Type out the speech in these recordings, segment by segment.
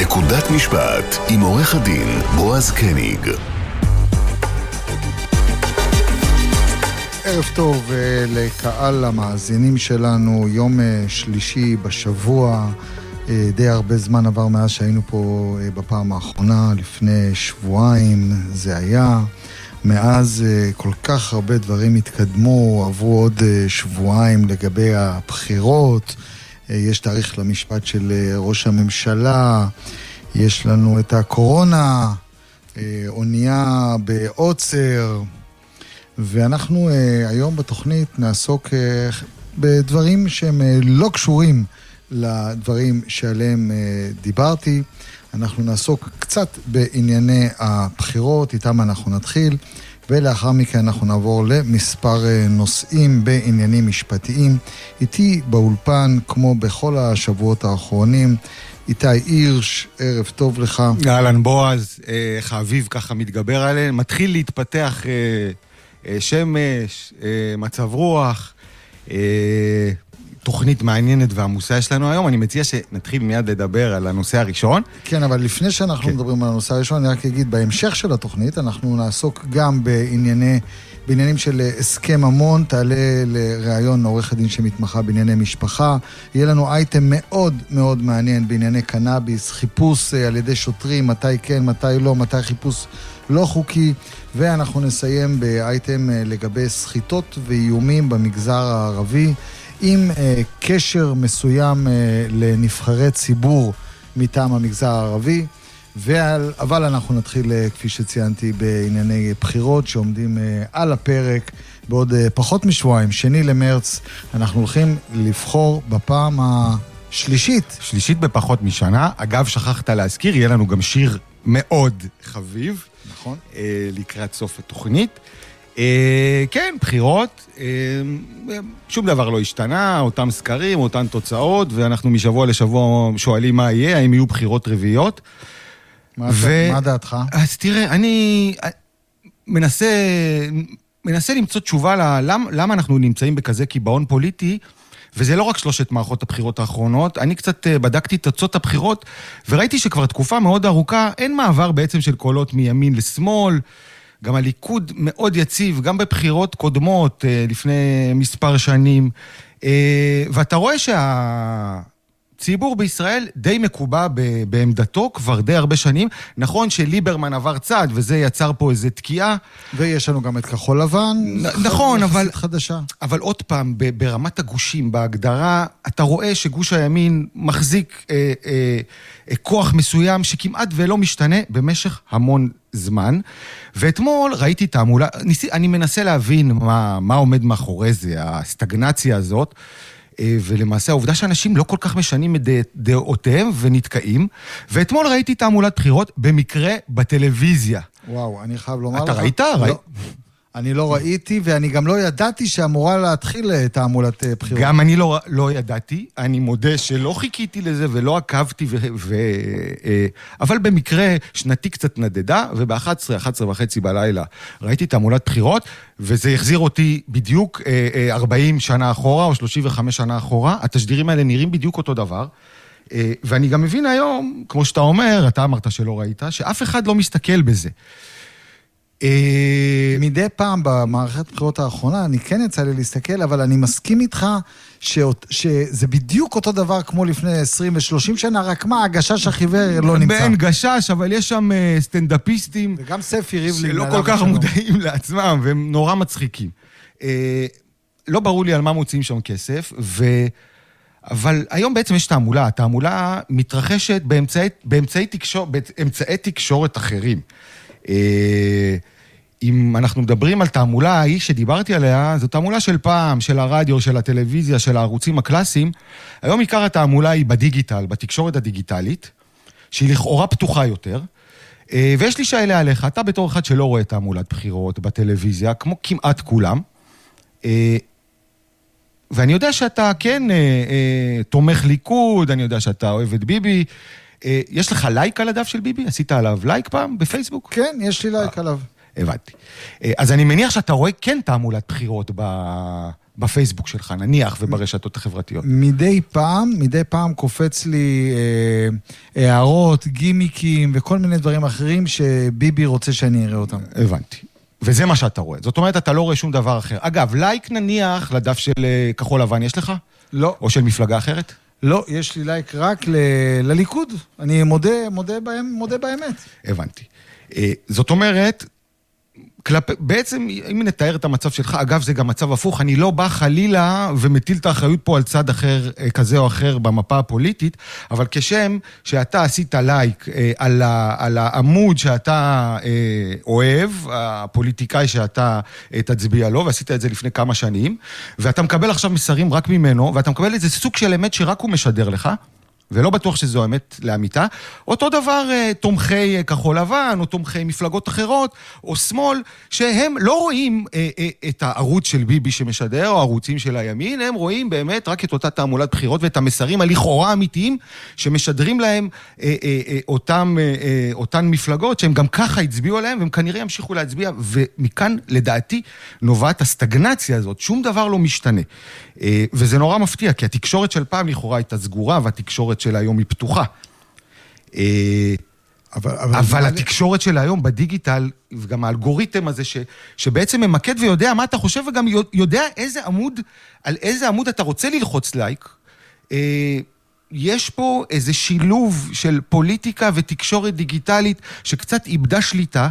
נקודת משפט עם עורך הדין בועז קניג. ערב טוב אה, לקהל המאזינים שלנו, יום אה, שלישי בשבוע, אה, די הרבה זמן עבר מאז שהיינו פה בפעם האחרונה, לפני שבועיים זה היה. מאז כל כך הרבה דברים התקדמו, עברו עוד שבועיים לגבי הבחירות. יש תאריך למשפט של ראש הממשלה, יש לנו את הקורונה, אונייה בעוצר, ואנחנו היום בתוכנית נעסוק בדברים שהם לא קשורים לדברים שעליהם דיברתי. אנחנו נעסוק קצת בענייני הבחירות, איתם אנחנו נתחיל. ולאחר מכן אנחנו נעבור למספר אה, נושאים בעניינים משפטיים. איתי באולפן, כמו בכל השבועות האחרונים, איתי הירש, ערב טוב לך. אהלן בועז, איך האביב ככה מתגבר עליהם, מתחיל להתפתח אה, אה, שמש, מצב רוח. תוכנית מעניינת ועמוסה יש לנו היום. אני מציע שנתחיל מיד לדבר על הנושא הראשון. כן, אבל לפני שאנחנו כן. מדברים על הנושא הראשון, אני רק אגיד, בהמשך של התוכנית אנחנו נעסוק גם בענייני, בעניינים של הסכם ממון, תעלה לראיון עורך הדין שמתמחה בענייני משפחה. יהיה לנו אייטם מאוד מאוד מעניין בענייני קנאביס, חיפוש אה, על ידי שוטרים, מתי כן, מתי לא, מתי חיפוש לא חוקי, ואנחנו נסיים באייטם אה, לגבי סחיטות ואיומים במגזר הערבי. עם אה, קשר מסוים אה, לנבחרי ציבור מטעם המגזר הערבי. ועל, אבל אנחנו נתחיל, אה, כפי שציינתי, בענייני בחירות שעומדים אה, על הפרק בעוד אה, פחות משבועיים, שני למרץ, אנחנו הולכים לבחור בפעם השלישית. שלישית בפחות משנה. אגב, שכחת להזכיר, יהיה לנו גם שיר מאוד חביב. נכון. לקראת סוף התוכנית. אה, כן, בחירות, אה, שום דבר לא השתנה, אותם סקרים, אותן תוצאות, ואנחנו משבוע לשבוע שואלים מה יהיה, האם יהיו בחירות רביעיות. מה, ו... מה דעתך? אז תראה, אני אה, מנסה, מנסה למצוא תשובה ללמה למה אנחנו נמצאים בכזה קיבעון פוליטי. וזה לא רק שלושת מערכות הבחירות האחרונות, אני קצת בדקתי את תוצאות הבחירות, וראיתי שכבר תקופה מאוד ארוכה אין מעבר בעצם של קולות מימין לשמאל. גם הליכוד מאוד יציב, גם בבחירות קודמות אה, לפני מספר שנים. אה, ואתה רואה שהציבור בישראל די מקובע בעמדתו כבר די הרבה שנים. נכון שליברמן עבר צעד, וזה יצר פה איזו תקיעה. ויש לנו גם את כחול לבן. נכון, אבל... חדשה. אבל עוד פעם, ברמת הגושים, בהגדרה, אתה רואה שגוש הימין מחזיק אה, אה, אה, כוח מסוים שכמעט ולא משתנה במשך המון זמן. ואתמול ראיתי תעמולה, ניסי, אני מנסה להבין מה, מה עומד מאחורי זה, הסטגנציה הזאת. אה, ולמעשה העובדה שאנשים לא כל כך משנים את דעותיהם ונתקעים. ואתמול ראיתי תעמולת בחירות במקרה בטלוויזיה. וואו, אני חייב לומר אתה לך... ראית? לא. אני לא ראיתי, ואני גם לא ידעתי שאמורה להתחיל אה, תעמולת אה, בחירות. גם אני לא, לא ידעתי. אני מודה שלא חיכיתי לזה ולא עקבתי, ו, ו, אה, אבל במקרה שנתי קצת נדדה, וב-11, 11 וחצי בלילה ראיתי תעמולת בחירות, וזה החזיר אותי בדיוק 40 שנה אחורה, או 35 שנה אחורה. התשדירים האלה נראים בדיוק אותו דבר. ואני גם מבין היום, כמו שאתה אומר, אתה אמרת שלא ראית, שאף אחד לא מסתכל בזה. אה, מדי פעם במערכת הבחירות האחרונה, אני כן יצא לי להסתכל, אבל אני מסכים איתך שזה בדיוק אותו דבר כמו לפני 20 ו-30 שנה, רק מה, הגשש החיוור לא נמצא. אין גשש, אבל יש שם אה, סטנדאפיסטים... וגם ספי ריבלין. שלא כל כך מודעים לעצמם, והם נורא מצחיקים. אה, לא ברור לי על מה מוציאים שם כסף, ו... אבל היום בעצם יש תעמולה. התעמולה מתרחשת באמצעי, באמצעי, תקשור, באמצעי תקשורת אחרים. אה, אם אנחנו מדברים על תעמולה ההיא שדיברתי עליה, זו תעמולה של פעם, של הרדיו, של הטלוויזיה, של הערוצים הקלאסיים. היום עיקר התעמולה היא בדיגיטל, בתקשורת הדיגיטלית, שהיא לכאורה פתוחה יותר. אה, ויש לי שאלה עליך, אתה בתור אחד שלא רואה תעמולת בחירות בטלוויזיה, כמו כמעט כולם, אה, ואני יודע שאתה כן תומך ליכוד, אני יודע שאתה אוהב את ביבי, יש לך לייק על הדף של ביבי? עשית עליו לייק פעם בפייסבוק? כן, יש לי לייק עליו. הבנתי. אה, אז אני מניח שאתה רואה כן תעמולת בחירות בפייסבוק שלך, נניח, וברשתות החברתיות. מדי פעם, מדי פעם קופץ לי אה, הערות, גימיקים וכל מיני דברים אחרים שביבי רוצה שאני אראה אותם. הבנתי. וזה מה שאתה רואה. זאת אומרת, אתה לא רואה שום דבר אחר. אגב, לייק נניח לדף של אה, כחול לבן יש לך? לא. או של מפלגה אחרת? לא, יש לי לייק רק ל... לליכוד. אני מודה, מודה, בהם, מודה באמת. הבנתי. אה, זאת אומרת, כלפי, בעצם, אם נתאר את המצב שלך, אגב, זה גם מצב הפוך, אני לא בא חלילה ומטיל את האחריות פה על צד אחר, אה, כזה או אחר במפה הפוליטית, אבל כשם שאתה עשית לייק אה, על, ה, על העמוד שאתה אה, אוהב, הפוליטיקאי שאתה תצביע לו, ועשית את זה לפני כמה שנים, ואתה מקבל עכשיו מסרים רק ממנו, ואתה מקבל איזה סוג של אמת שרק הוא משדר לך, ולא בטוח שזו אמת לאמיתה. אותו דבר אה, תומכי אה, כחול לבן, או תומכי מפלגות אחרות, או שמאל, שהם לא רואים אה, את הערוץ של ביבי שמשדר, או הערוצים של הימין, הם רואים באמת רק את אותה תעמולת בחירות ואת המסרים הלכאורה אמיתיים שמשדרים להם אותם, אותן מפלגות, שהם גם ככה הצביעו עליהם, והם כנראה ימשיכו להצביע, ומכאן, לדעתי, נובעת הסטגנציה הזאת. שום דבר לא משתנה. וזה נורא מפתיע, כי התקשורת של פעם לכאורה הייתה סגורה, והתקשורת של היום היא פתוחה. אה, אבל, אבל, אבל התקשורת של היום בדיגיטל, וגם האלגוריתם הזה, ש, שבעצם ממקד ויודע מה אתה חושב, וגם יודע איזה עמוד, על איזה עמוד אתה רוצה ללחוץ לייק, אה, יש פה איזה שילוב של פוליטיקה ותקשורת דיגיטלית שקצת איבדה שליטה,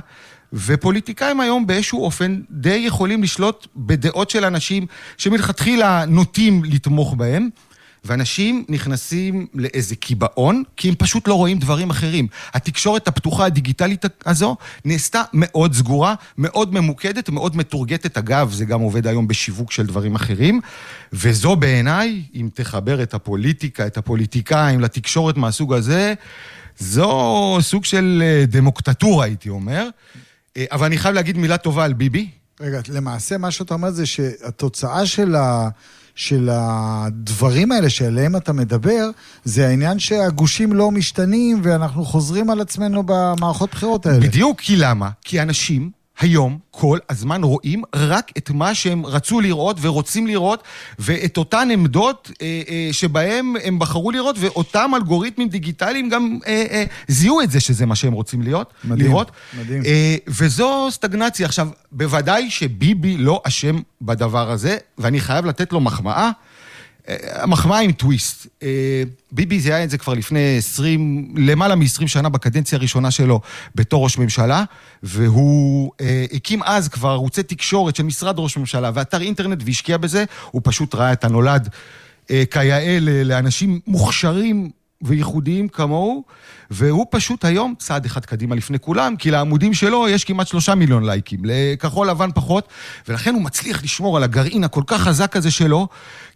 ופוליטיקאים היום באיזשהו אופן די יכולים לשלוט בדעות של אנשים שמלכתחילה נוטים לתמוך בהם. ואנשים נכנסים לאיזה קיבעון, כי הם פשוט לא רואים דברים אחרים. התקשורת הפתוחה הדיגיטלית הזו נעשתה מאוד סגורה, מאוד ממוקדת, מאוד מתורגטת. אגב, זה גם עובד היום בשיווק של דברים אחרים. וזו בעיניי, אם תחבר את הפוליטיקה, את הפוליטיקאים לתקשורת מהסוג הזה, זו סוג של אה, דמוקטטורה, הייתי אומר. אה, אבל אני חייב להגיד מילה טובה על ביבי. רגע, למעשה מה שאתה אומר זה שהתוצאה של, ה, של הדברים האלה שעליהם אתה מדבר, זה העניין שהגושים לא משתנים ואנחנו חוזרים על עצמנו במערכות בחירות האלה. בדיוק, כי למה? כי אנשים היום כל הזמן רואים רק את מה שהם רצו לראות ורוצים לראות, ואת אותן עמדות אה, אה, שבהם הם בחרו לראות, ואותם אלגוריתמים דיגיטליים גם אה, אה, זיהו את זה שזה מה שהם רוצים להיות, מדהים, לראות. מדהים. אה, וזו סטגנציה. עכשיו, בוודאי שביבי לא אשם בדבר הזה, ואני חייב לתת לו מחמאה. המחמאה עם טוויסט. אה, ביבי זיהה את זה כבר לפני 20, למעלה מ-20 שנה בקדנציה הראשונה שלו בתור ראש ממשלה, והוא אה, הקים אז כבר ערוצי תקשורת של משרד ראש ממשלה ואתר אינטרנט והשקיע בזה, הוא פשוט ראה את הנולד אה, כיאה לאנשים מוכשרים וייחודיים כמוהו, והוא פשוט היום צעד אחד קדימה לפני כולם, כי לעמודים שלו יש כמעט שלושה מיליון לייקים, לכחול לבן פחות, ולכן הוא מצליח לשמור על הגרעין הכל כך חזק הזה שלו,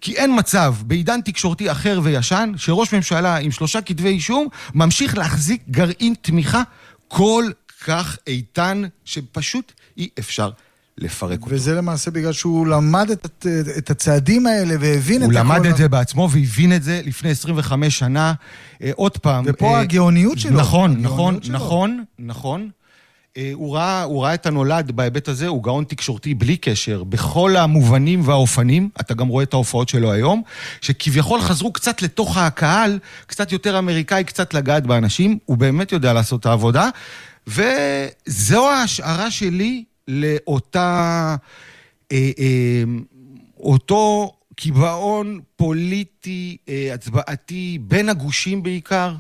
כי אין מצב בעידן תקשורתי אחר וישן, שראש ממשלה עם שלושה כתבי אישום ממשיך להחזיק גרעין תמיכה כל כך איתן, שפשט אי אפשר לפרק אותו. וזה למעשה בגלל שהוא למד את, את הצעדים האלה והבין את הכל. הוא למד את זה בעצמו והבין את זה לפני 25 שנה. אה, עוד פעם... ופה אה, הגאוניות שלו. נכון, נכון, שלו. נכון, נכון. אה, הוא ראה, הוא ראה את הנולד בהיבט הזה, הוא גאון תקשורתי בלי קשר, בכל המובנים והאופנים, אתה גם רואה את ההופעות שלו היום, שכביכול חזרו קצת לתוך הקהל, קצת יותר אמריקאי, קצת לגעת באנשים, הוא באמת יודע לעשות את העבודה, וזו ההשערה שלי לאותה... אה, אה, אותו קיבעון פוליטי, אה, הצבעתי, בין הגושים בעיקר.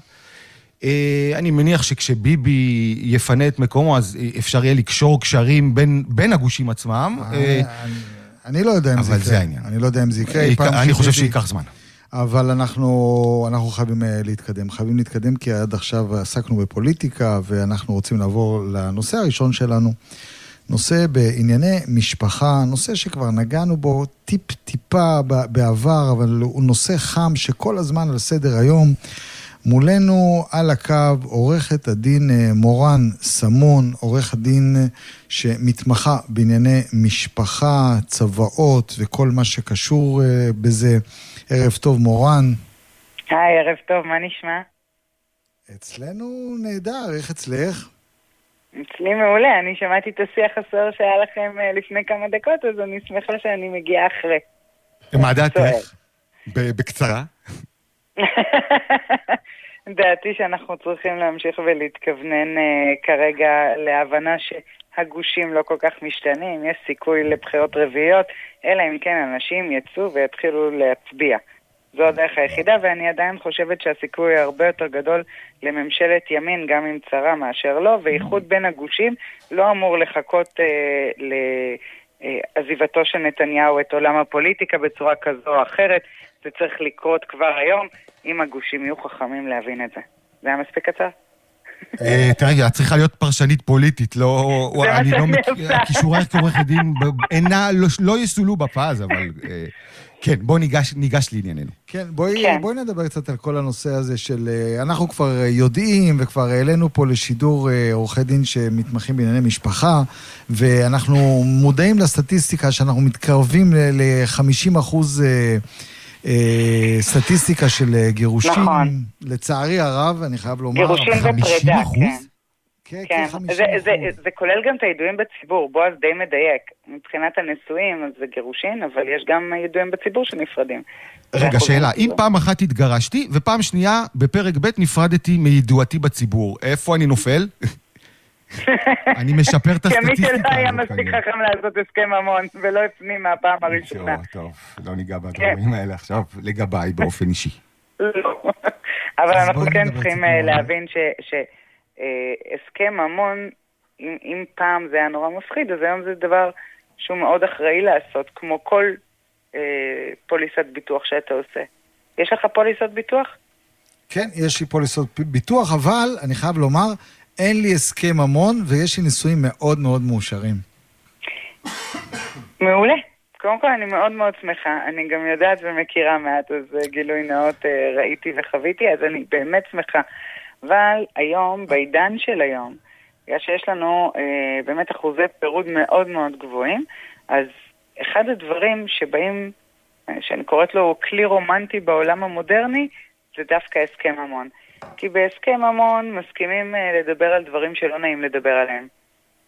אה, אני מניח שכשביבי יפנה את מקומו, אז אפשר יהיה לקשור קשרים בין, בין הגושים עצמם. אה, אה אני, אני לא יודע אם זה יקרה. אבל זה העניין. אני לא יודע אם זה יקרה. אה, אני חושב שייקח זמן. אבל אנחנו, אנחנו חייבים אה, להתקדם. חייבים להתקדם כי עד עכשיו עסקנו בפוליטיקה, ואנחנו רוצים לעבור לנושא הראשון שלנו. נושא בענייני משפחה, נושא שכבר נגענו בו טיפ-טיפה בעבר, אבל הוא נושא חם שכל הזמן על סדר היום. מולנו על הקו עורכת הדין אה, מורן סמון, עורך הדין אה, שמתמחה בענייני משפחה, צוואות וכל מה שקשור אה, בזה. ערב טוב, מורן. היי, ערב טוב, מה נשמע? אצלנו נהדר, איך אצלך? אצלי מעולה, אני שמעתי את השיח הסוער שהיה לכם לפני כמה דקות, אז אני שמחה שאני מגיעה אחרי. מה דעתך? בקצרה. דעתי שאנחנו צריכים להמשיך ולהתכוונן uh, כרגע להבנה שהגושים לא כל כך משתנים, יש סיכוי לבחירות רביעיות, אלא אם כן אנשים יצאו ויתחילו להצביע. זו הדרך היחידה, ואני עדיין חושבת שהסיכוי הרבה יותר גדול לממשלת ימין, גם אם צרה, מאשר לא, ואיחוד בין הגושים לא אמור לחכות אה, לעזיבתו של נתניהו את עולם הפוליטיקה בצורה כזו או אחרת. זה צריך לקרות כבר היום, אם הגושים יהיו חכמים להבין את זה. זה היה מספיק קצר? אה, תראי, את צריכה להיות פרשנית פוליטית, לא... אני לא עושה. כישורייך כעורכת דין אינה, לא- לא יסולאו בפאז, אבל... כן, בוא ניגש- ניגש לענייננו. כן, בואי, כן. בואי נדבר קצת על כל הנושא הזה של... אה, אנחנו כבר אה, יודעים וכבר העלינו פה לשידור אה, עורכי דין שמתמחים בענייני משפחה, ואנחנו מודעים לסטטיסטיקה שאנחנו מתקרבים ל-50 אחוז אה, אה, סטטיסטיקה של גירושים. נכון. לצערי הרב, אני חייב לומר... גירושים 50 ופרידה, אחוז? כן. כן, כן, כ-50 זה, זה. זה כולל גם את הידועים בציבור, בועז די מדייק. מבחינת הנשואים, אז זה גירושין, אבל יש גם ידועים בציבור שנפרדים. רגע, שאלה. אם פעם אחת התגרשתי, ופעם שנייה, בפרק ב' נפרדתי מידועתי בציבור, איפה אני נופל? אני משפר את כמי הסטטיסטיקה שלא היה הזאת, מספיק. חכם לעשות הסכם ממון, ולא הפנים מהפעם הראשונה. טוב, לא ניגע בדברים האלה עכשיו, לגביי באופן אישי. לא. אבל אנחנו כן צריכים אה, להבין שהסכם ממון, אם, אם פעם זה היה נורא מפחיד, אז היום זה דבר שהוא מאוד אחראי לעשות, כמו כל אה, פוליסת ביטוח שאתה עושה. יש לך פוליסת ביטוח? כן, יש לי פוליסות ביטוח, אבל אני חייב לומר, אין לי הסכם ממון ויש לי נישואים מאוד מאוד מאושרים. מעולה. קודם כל אני מאוד מאוד שמחה, אני גם יודעת ומכירה מעט, אז אה, גילוי נאות אה, ראיתי וחוויתי, אז אני באמת שמחה. אבל היום, בעידן של היום, בגלל שיש לנו אה, באמת אחוזי פירוד מאוד מאוד גבוהים, אז אחד הדברים שבאים, אה, שאני קוראת לו כלי רומנטי בעולם המודרני, זה דווקא הסכם ממון. כי בהסכם ממון מסכימים אה, לדבר על דברים שלא נעים לדבר עליהם.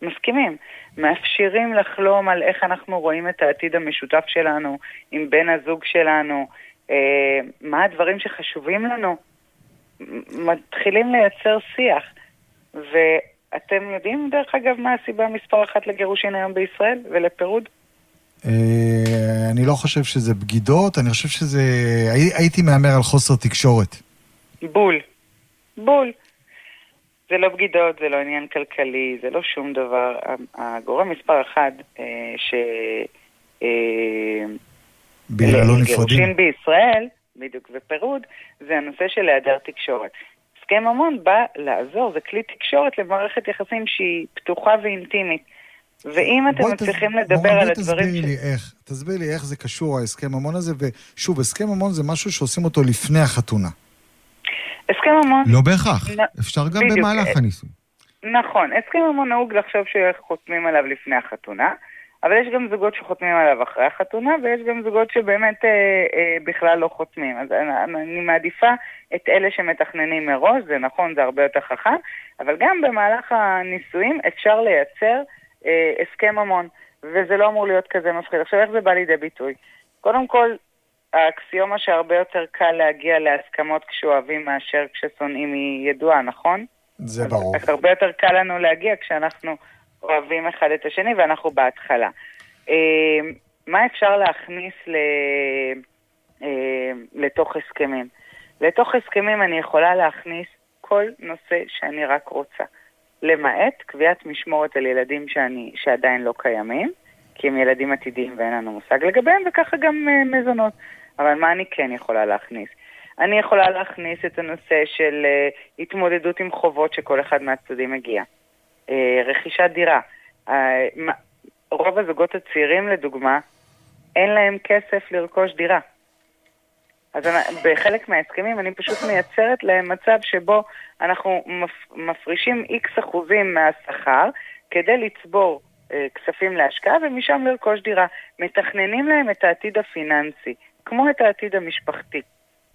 מסכימים. מאפשרים לחלום על איך אנחנו רואים את העתיד המשותף שלנו עם בן הזוג שלנו, אה, מה הדברים שחשובים לנו. מתחילים לייצר שיח. ואתם יודעים, דרך אגב, מה הסיבה מספר אחת לגירושין היום בישראל ולפירוד? אה, אני לא חושב שזה בגידות, אני חושב שזה... הי- הייתי מהמר על חוסר תקשורת. בול. בול. זה לא בגידות, זה לא עניין כלכלי, זה לא שום דבר. הגורם מספר אחד אה, ש... אה, בגללו גירושין נפרדים. בישראל, בדיוק, ופירוד, זה הנושא של היעדר תקשורת. הסכם ממון בא לעזור, זה כלי תקשורת למערכת יחסים שהיא פתוחה ואינטימית. ואם אתם בואי תס- מצליחים בואי- לדבר בואי על הדברים תסבירי לי איך, תסבירי לי איך זה קשור ההסכם ממון הזה, ושוב, הסכם ממון זה משהו שעושים אותו לפני החתונה. הסכם ממון, לא בהכרח, נ- אפשר גם בדיוק. במהלך הניסוי. נכון, הסכם ממון נהוג לחשוב שחותמים עליו לפני החתונה, אבל יש גם זוגות שחותמים עליו אחרי החתונה, ויש גם זוגות שבאמת אה, אה, בכלל לא חותמים. אז אני, אני מעדיפה את אלה שמתכננים מראש, זה נכון, זה הרבה יותר חכם, אבל גם במהלך הנישואים אפשר לייצר אה, הסכם ממון, וזה לא אמור להיות כזה מפחיד. עכשיו, איך זה בא לידי ביטוי? קודם כל, האקסיומה שהרבה יותר קל להגיע להסכמות כשאוהבים מאשר כששונאים היא ידועה, נכון? זה ברור. אז הרבה יותר קל לנו להגיע כשאנחנו אוהבים אחד את השני ואנחנו בהתחלה. אה, מה אפשר להכניס ל... אה, לתוך הסכמים? לתוך הסכמים אני יכולה להכניס כל נושא שאני רק רוצה. למעט קביעת משמורת על ילדים שאני, שעדיין לא קיימים, כי הם ילדים עתידיים ואין לנו מושג לגביהם, וככה גם uh, מזונות. אבל מה אני כן יכולה להכניס? אני יכולה להכניס את הנושא של uh, התמודדות עם חובות שכל אחד מהצדדים מגיע. Uh, רכישת דירה. מה, רוב הזוגות הצעירים, לדוגמה, אין להם כסף לרכוש דירה. אז אני, בחלק מההסכמים אני פשוט מייצרת להם מצב שבו אנחנו מפ, מפרישים איקס אחוזים מהשכר כדי לצבור אה, כספים להשקעה ומשם לרכוש דירה. מתכננים להם את העתיד הפיננסי, כמו את העתיד המשפחתי.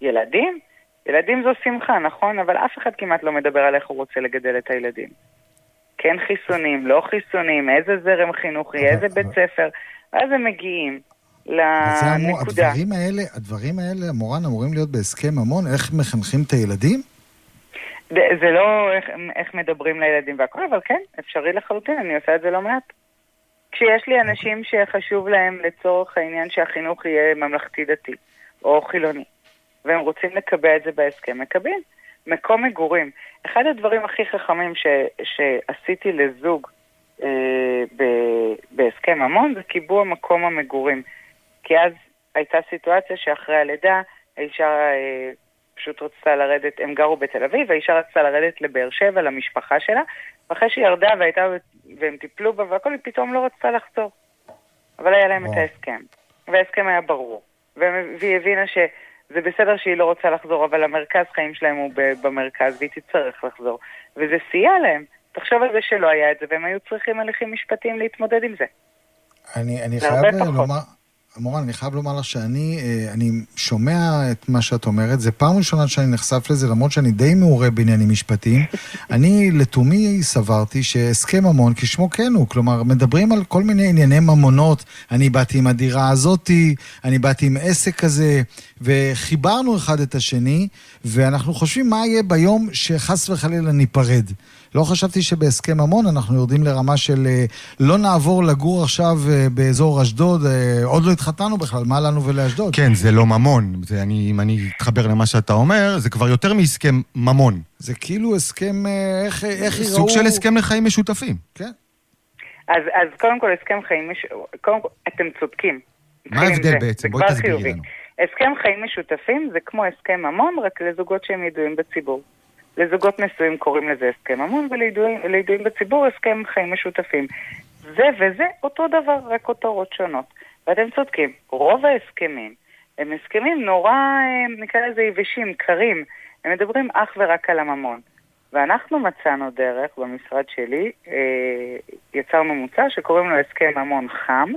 ילדים? ילדים זו שמחה, נכון? אבל אף אחד כמעט לא מדבר על איך הוא רוצה לגדל את הילדים. כן חיסונים, לא חיסונים, איזה זרם חינוכי, אבל- איזה בית אבל- ספר, ואז הם מגיעים לנקודה. הדברים האלה, הדברים האלה, מורן, אמורים להיות בהסכם ממון? איך מחנכים את הילדים? זה לא איך, איך מדברים לילדים והכל, אבל כן, אפשרי לחלוטין, אני עושה את זה לא מעט. כשיש לי אנשים שחשוב להם לצורך העניין שהחינוך יהיה ממלכתי-דתי או חילוני, והם רוצים לקבע את זה בהסכם, מקבלים. מקום מגורים. אחד הדברים הכי חכמים ש, שעשיתי לזוג אה, ב, בהסכם ממון זה קיבוע מקום המגורים. כי אז הייתה סיטואציה שאחרי הלידה האישה אה, פשוט רצתה לרדת, הם גרו בתל אביב, והאישה רצתה לרדת לבאר שבע, למשפחה שלה, ואחרי שהיא ירדה והייתה, והם טיפלו בה והכל, היא פתאום לא רצתה לחזור. אבל היה להם את ההסכם, וההסכם היה ברור. והיא הבינה שזה בסדר שהיא לא רוצה לחזור, אבל המרכז חיים שלהם הוא במרכז והיא תצטרך לחזור. וזה סייע להם. תחשוב על זה שלא היה את זה, והם היו צריכים הליכים משפטיים להתמודד עם זה. אני, אני חייב לומר, מורן, אני חייב לומר לך שאני אה, אני שומע את מה שאת אומרת, זה פעם ראשונה שאני נחשף לזה, למרות שאני די מעורה בעניינים משפטיים. אני לתומי סברתי שהסכם ממון כשמו כן הוא, כלומר, מדברים על כל מיני ענייני ממונות. אני באתי עם הדירה הזאתי, אני באתי עם עסק כזה, וחיברנו אחד את השני, ואנחנו חושבים מה יהיה ביום שחס וחלילה ניפרד. לא חשבתי שבהסכם ממון אנחנו יורדים לרמה של אה, לא נעבור לגור עכשיו אה, באזור אשדוד, אה, עוד לא התחתנו בכלל, מה לנו ולאשדוד? כן, זה לא ממון. זה אני, אם אני אתחבר למה שאתה אומר, זה כבר יותר מהסכם ממון. זה כאילו הסכם, איך, איך יראו... סוג של הסכם לחיים משותפים. כן. אז, אז קודם כל, הסכם חיים משותפים, קודם כל, אתם צודקים. מה ההבדל בעצם? בואי תסבירי לנו. הסכם חיים משותפים זה כמו הסכם ממון, רק לזוגות שהם ידועים בציבור. לזוגות נשואים קוראים לזה הסכם ממון, ולידועים בציבור הסכם חיים משותפים. זה וזה אותו דבר, רק כותרות שונות. ואתם צודקים, רוב ההסכמים הם הסכמים נורא, אה, נקרא לזה יבשים, קרים. הם מדברים אך ורק על הממון. ואנחנו מצאנו דרך במשרד שלי, אה, יצרנו מוצר שקוראים לו הסכם ממון חם,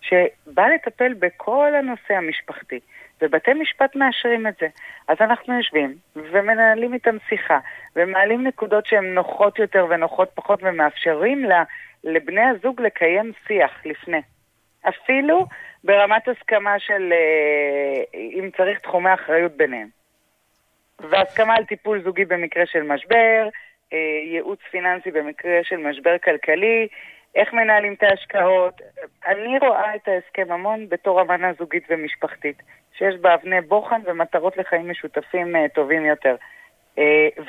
שבא לטפל בכל הנושא המשפחתי. ובתי משפט מאשרים את זה. אז אנחנו יושבים ומנהלים איתם שיחה, ומעלים נקודות שהן נוחות יותר ונוחות פחות, ומאפשרים לבני הזוג לקיים שיח לפני. אפילו ברמת הסכמה של אה, אם צריך תחומי אחריות ביניהם. והסכמה על טיפול זוגי במקרה של משבר, אה, ייעוץ פיננסי במקרה של משבר כלכלי, איך מנהלים את ההשקעות. אני רואה את ההסכם המון בתור אמנה זוגית ומשפחתית. שיש בה אבני בוחן ומטרות לחיים משותפים uh, טובים יותר. Uh,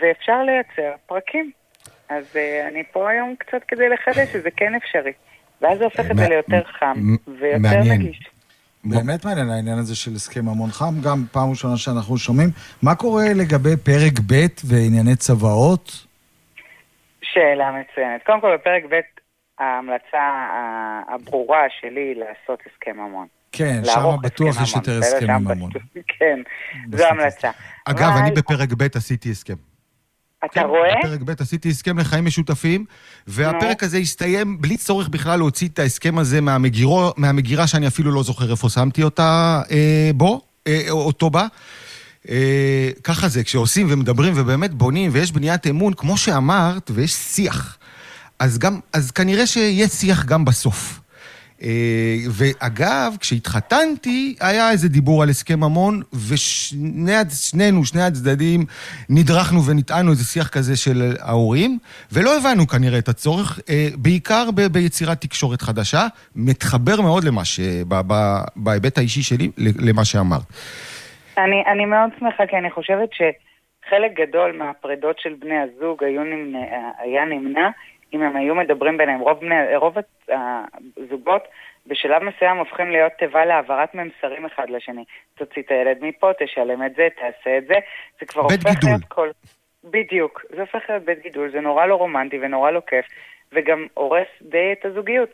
ואפשר לייצר פרקים. אז uh, אני פה היום קצת כדי לחדש שזה כן אפשרי. ואז זה הופך את זה ליותר חם ויותר נגיש. באמת מעניין העניין הזה של הסכם המון חם, גם פעם ראשונה שאנחנו שומעים. מה קורה לגבי פרק ב' וענייני צוואות? שאלה מצוינת. קודם כל, בפרק ב' ההמלצה הברורה שלי לעשות הסכם המון. כן, שם בטוח יש יותר הסכם ממון. כן, זו המלצה. אגב, אני בפרק ב' עשיתי הסכם. אתה כן, רואה? בפרק ב' עשיתי הסכם לחיים משותפים, והפרק הזה הסתיים בלי צורך בכלל להוציא את ההסכם הזה מהמגירו, מהמגירה שאני אפילו לא זוכר איפה שמתי אותה אה, בו, אה, אותו בה. אה, ככה זה, כשעושים ומדברים ובאמת בונים ויש בניית אמון, כמו שאמרת, ויש שיח. אז, גם, אז כנראה שיש שיח גם בסוף. אה, ואגב, כשהתחתנתי, היה איזה דיבור על הסכם ממון, ושנינו, שני הצדדים, נדרכנו ונטענו איזה שיח כזה של ההורים, ולא הבנו כנראה את הצורך, אה, בעיקר ב- ביצירת תקשורת חדשה, מתחבר מאוד למה ש... בהיבט האישי שלי, למה שאמרת. אני, אני מאוד שמחה, כי אני חושבת שחלק גדול מהפרידות של בני הזוג היו נמנע, היה נמנע אם הם היו מדברים ביניהם. רוב, בני, רוב הזוגות בשלב מסוים הופכים להיות תיבה להעברת ממסרים אחד לשני. תוציא את הילד מפה, תשלם את זה, תעשה את זה. זה כבר הופך גידול. להיות כל... בדיוק. זה הופך להיות בית גידול, זה נורא לא רומנטי ונורא לא כיף, וגם הורס די את הזוגיות.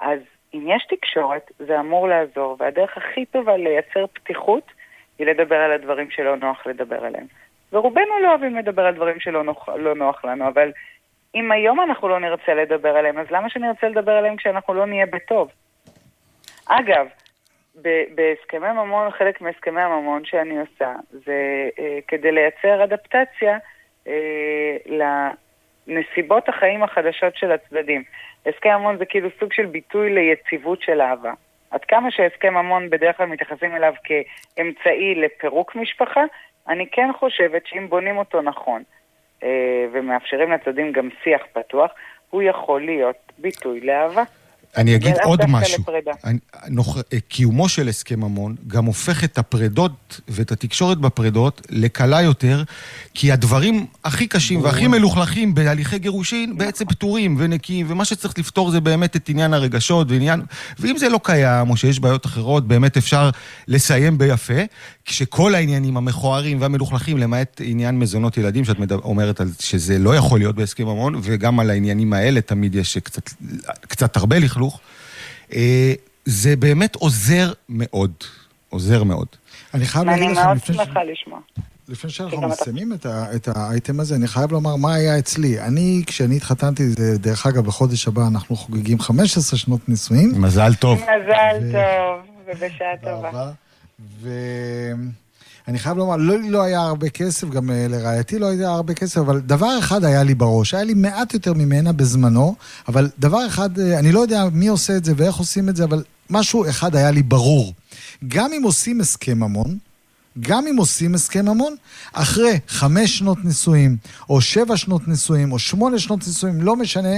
אז אם יש תקשורת, זה אמור לעזור, והדרך הכי טובה לייצר פתיחות היא לדבר על הדברים שלא נוח לדבר עליהם. ורובנו לא אוהבים לדבר על דברים שלא נוח, לא נוח לנו, אבל אם היום אנחנו לא נרצה לדבר עליהם, אז למה שנרצה לדבר עליהם כשאנחנו לא נהיה בטוב? אגב, בהסכמי ממון, חלק מהסכמי הממון שאני עושה, זה אה, כדי לייצר אדפטציה אה, לנסיבות החיים החדשות של הצדדים. הסכם ממון זה כאילו סוג של ביטוי ליציבות של אהבה. עד כמה שהסכם ממון בדרך כלל מתייחסים אליו כאמצעי לפירוק משפחה, אני כן חושבת שאם בונים אותו נכון ומאפשרים לצדדים גם שיח פתוח, הוא יכול להיות ביטוי לאהבה. אני אגיד עוד משהו. אני- נוכ- קיומו של הסכם ממון גם הופך את הפרדות ואת התקשורת בפרדות לקלה יותר, כי הדברים הכי קשים והכי מלוכלכים בהליכי גירושין בעצם פתורים ונקיים, ומה שצריך לפתור זה באמת את עניין הרגשות ועניין... ואם זה לא קיים, או שיש בעיות אחרות, באמת אפשר לסיים ביפה, כשכל העניינים המכוערים והמלוכלכים, למעט עניין מזונות ילדים, שאת מדבר, אומרת על שזה לא יכול להיות בהסכם ממון, וגם על העניינים האלה תמיד יש קצת, קצת הרבה לכלוך. אה, זה באמת עוזר מאוד. עוזר מאוד. אני חייב להגיד אני לכם, מאוד לפני ש- שמחה לשמוע. לפני שאנחנו מסיימים את, ה, את האייטם הזה, אני חייב לומר מה היה אצלי. אני, כשאני התחתנתי, זה, דרך אגב, בחודש הבא אנחנו חוגגים 15 שנות נישואים. מזל טוב. מזל ו- טוב, ובשעה טובה. בעבר. ואני חייב לומר, לא, לא היה הרבה כסף, גם אה, לרעייתי לא היה הרבה כסף, אבל דבר אחד היה לי בראש, היה לי מעט יותר ממנה בזמנו, אבל דבר אחד, אה, אני לא יודע מי עושה את זה ואיך עושים את זה, אבל משהו אחד היה לי ברור. גם אם עושים הסכם ממון, גם אם עושים הסכם ממון, אחרי חמש שנות נישואים, או שבע שנות נישואים, או שמונה שנות נישואים, לא משנה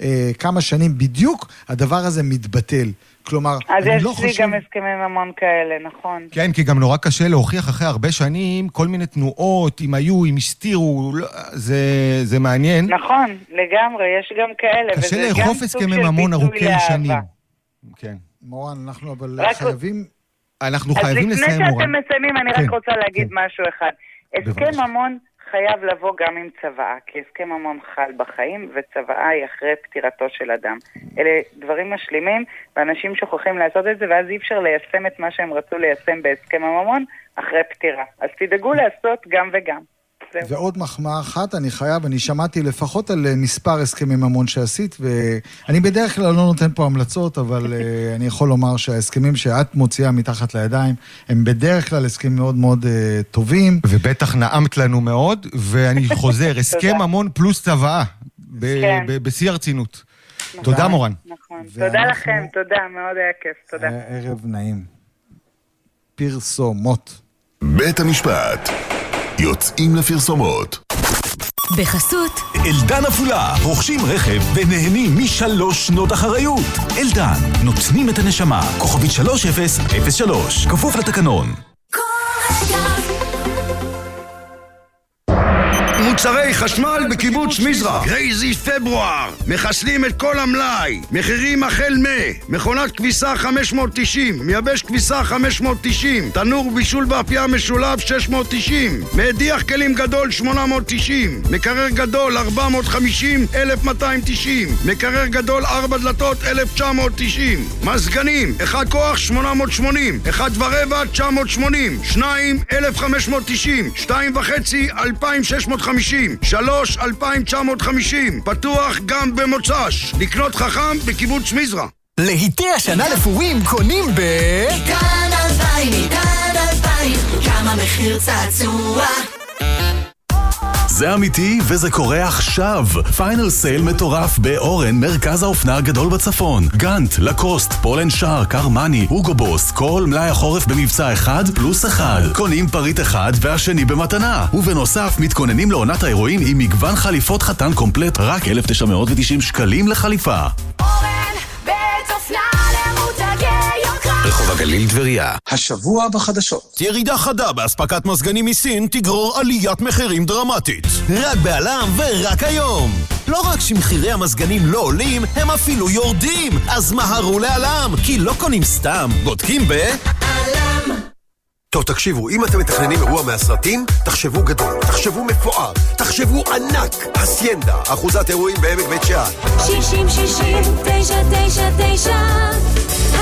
אה, כמה שנים בדיוק, הדבר הזה מתבטל. כלומר, אז אני יש לא לי חושב... גם הסכמי ממון כאלה, נכון. כן, כי גם נורא קשה להוכיח אחרי הרבה שנים כל מיני תנועות, אם היו, אם הסתירו, לא, זה, זה מעניין. נכון, לגמרי, יש גם כאלה. קשה לאכוף הסכמי ממון ארוכי לאהבה. שנים. כן. מורן, אנחנו אבל רק- חייבים... אנחנו אז חייבים לפני לסיים, שאתם מורן. מסיימים, אני כן, רק רוצה להגיד כן. משהו אחד. הסכם. ממון חייב לבוא גם עם צוואה, כי הסכם ממון חל בחיים, וצוואה היא אחרי פטירתו של אדם. אלה דברים משלימים, ואנשים שוכחים לעשות את זה, ואז אי אפשר ליישם את מה שהם רצו ליישם בהסכם הממון אחרי פטירה. אז תדאגו לעשות גם וגם. זהו. ועוד מחמאה אחת, אני חייב, אני שמעתי לפחות על אה, מספר הסכמי ממון שעשית, ואני בדרך כלל לא נותן פה המלצות, אבל אה, אני יכול לומר שההסכמים שאת מוציאה מתחת לידיים, הם בדרך כלל הסכמים מאוד מאוד אה, טובים. ובטח נעמת לנו מאוד, ואני חוזר, הסכם. ממון פלוס צוואה, ב- כן. ב- בשיא הרצינות. תודה, מורן. נכון. ואנחנו- תודה לכם, תודה, מאוד היה כיף, תודה. ערב נעים. פרסומות. בית המשפט. יוצאים לפרסומות. בחסות אלדן עפולה, רוכשים רכב ונהנים משלוש שנות אחריות. אלדן, נותנים את הנשמה, כוכבית 3003, כפוף לתקנון. מוצרי חשמל בקיבוץ מזרח. גרייזי פברואר. מחסלים את כל המלאי. מחירים החל מ... מכונת כביסה 590, מייבש כביסה 590, תנור בישול באפייה משולב 690, מדיח כלים גדול 890, מקרר גדול 450, 1290, מקרר גדול 4 דלתות 1990, מזגנים, אחד כוח 880, אחד ורבע 980, שניים 1590, שתיים וחצי 2650, שלוש 2950, פתוח גם במוצ"ש, לקנות חכם בקיבוץ מזרע. להיטי השנה לפורים קונים ב... כאן אלפיים, כאן אלפיים, כמה מחיר צעצוע. זה אמיתי וזה קורה עכשיו. final sale מטורף באורן, מרכז האופנה הגדול בצפון. גאנט, לקוסט, פול אנד שארק, ארמני, הוגו בוס, כל מלאי החורף במבצע אחד פלוס אחד. קונים פריט אחד והשני במתנה. ובנוסף, מתכוננים לעונת האירועים עם מגוון חליפות חתן קומפלט רק 1,990 שקלים לחליפה. אורן, בית אופנה למותגי הגליל טבריה. השבוע בחדשות. ירידה חדה באספקת מזגנים מסין תגרור עליית מחירים דרמטית. רק בעלם ורק היום. לא רק שמחירי המזגנים לא עולים, הם אפילו יורדים. אז מהרו לעלם, כי לא קונים סתם, בודקים ב... עלם. טוב, תקשיבו, אם אתם מתכננים אירוע מהסרטים, תחשבו גדול, תחשבו מפואר, תחשבו ענק. אסיינדה, אחוזת אירועים בעמק בית שאן. שישים, שישים, תשע, תשע, תשע,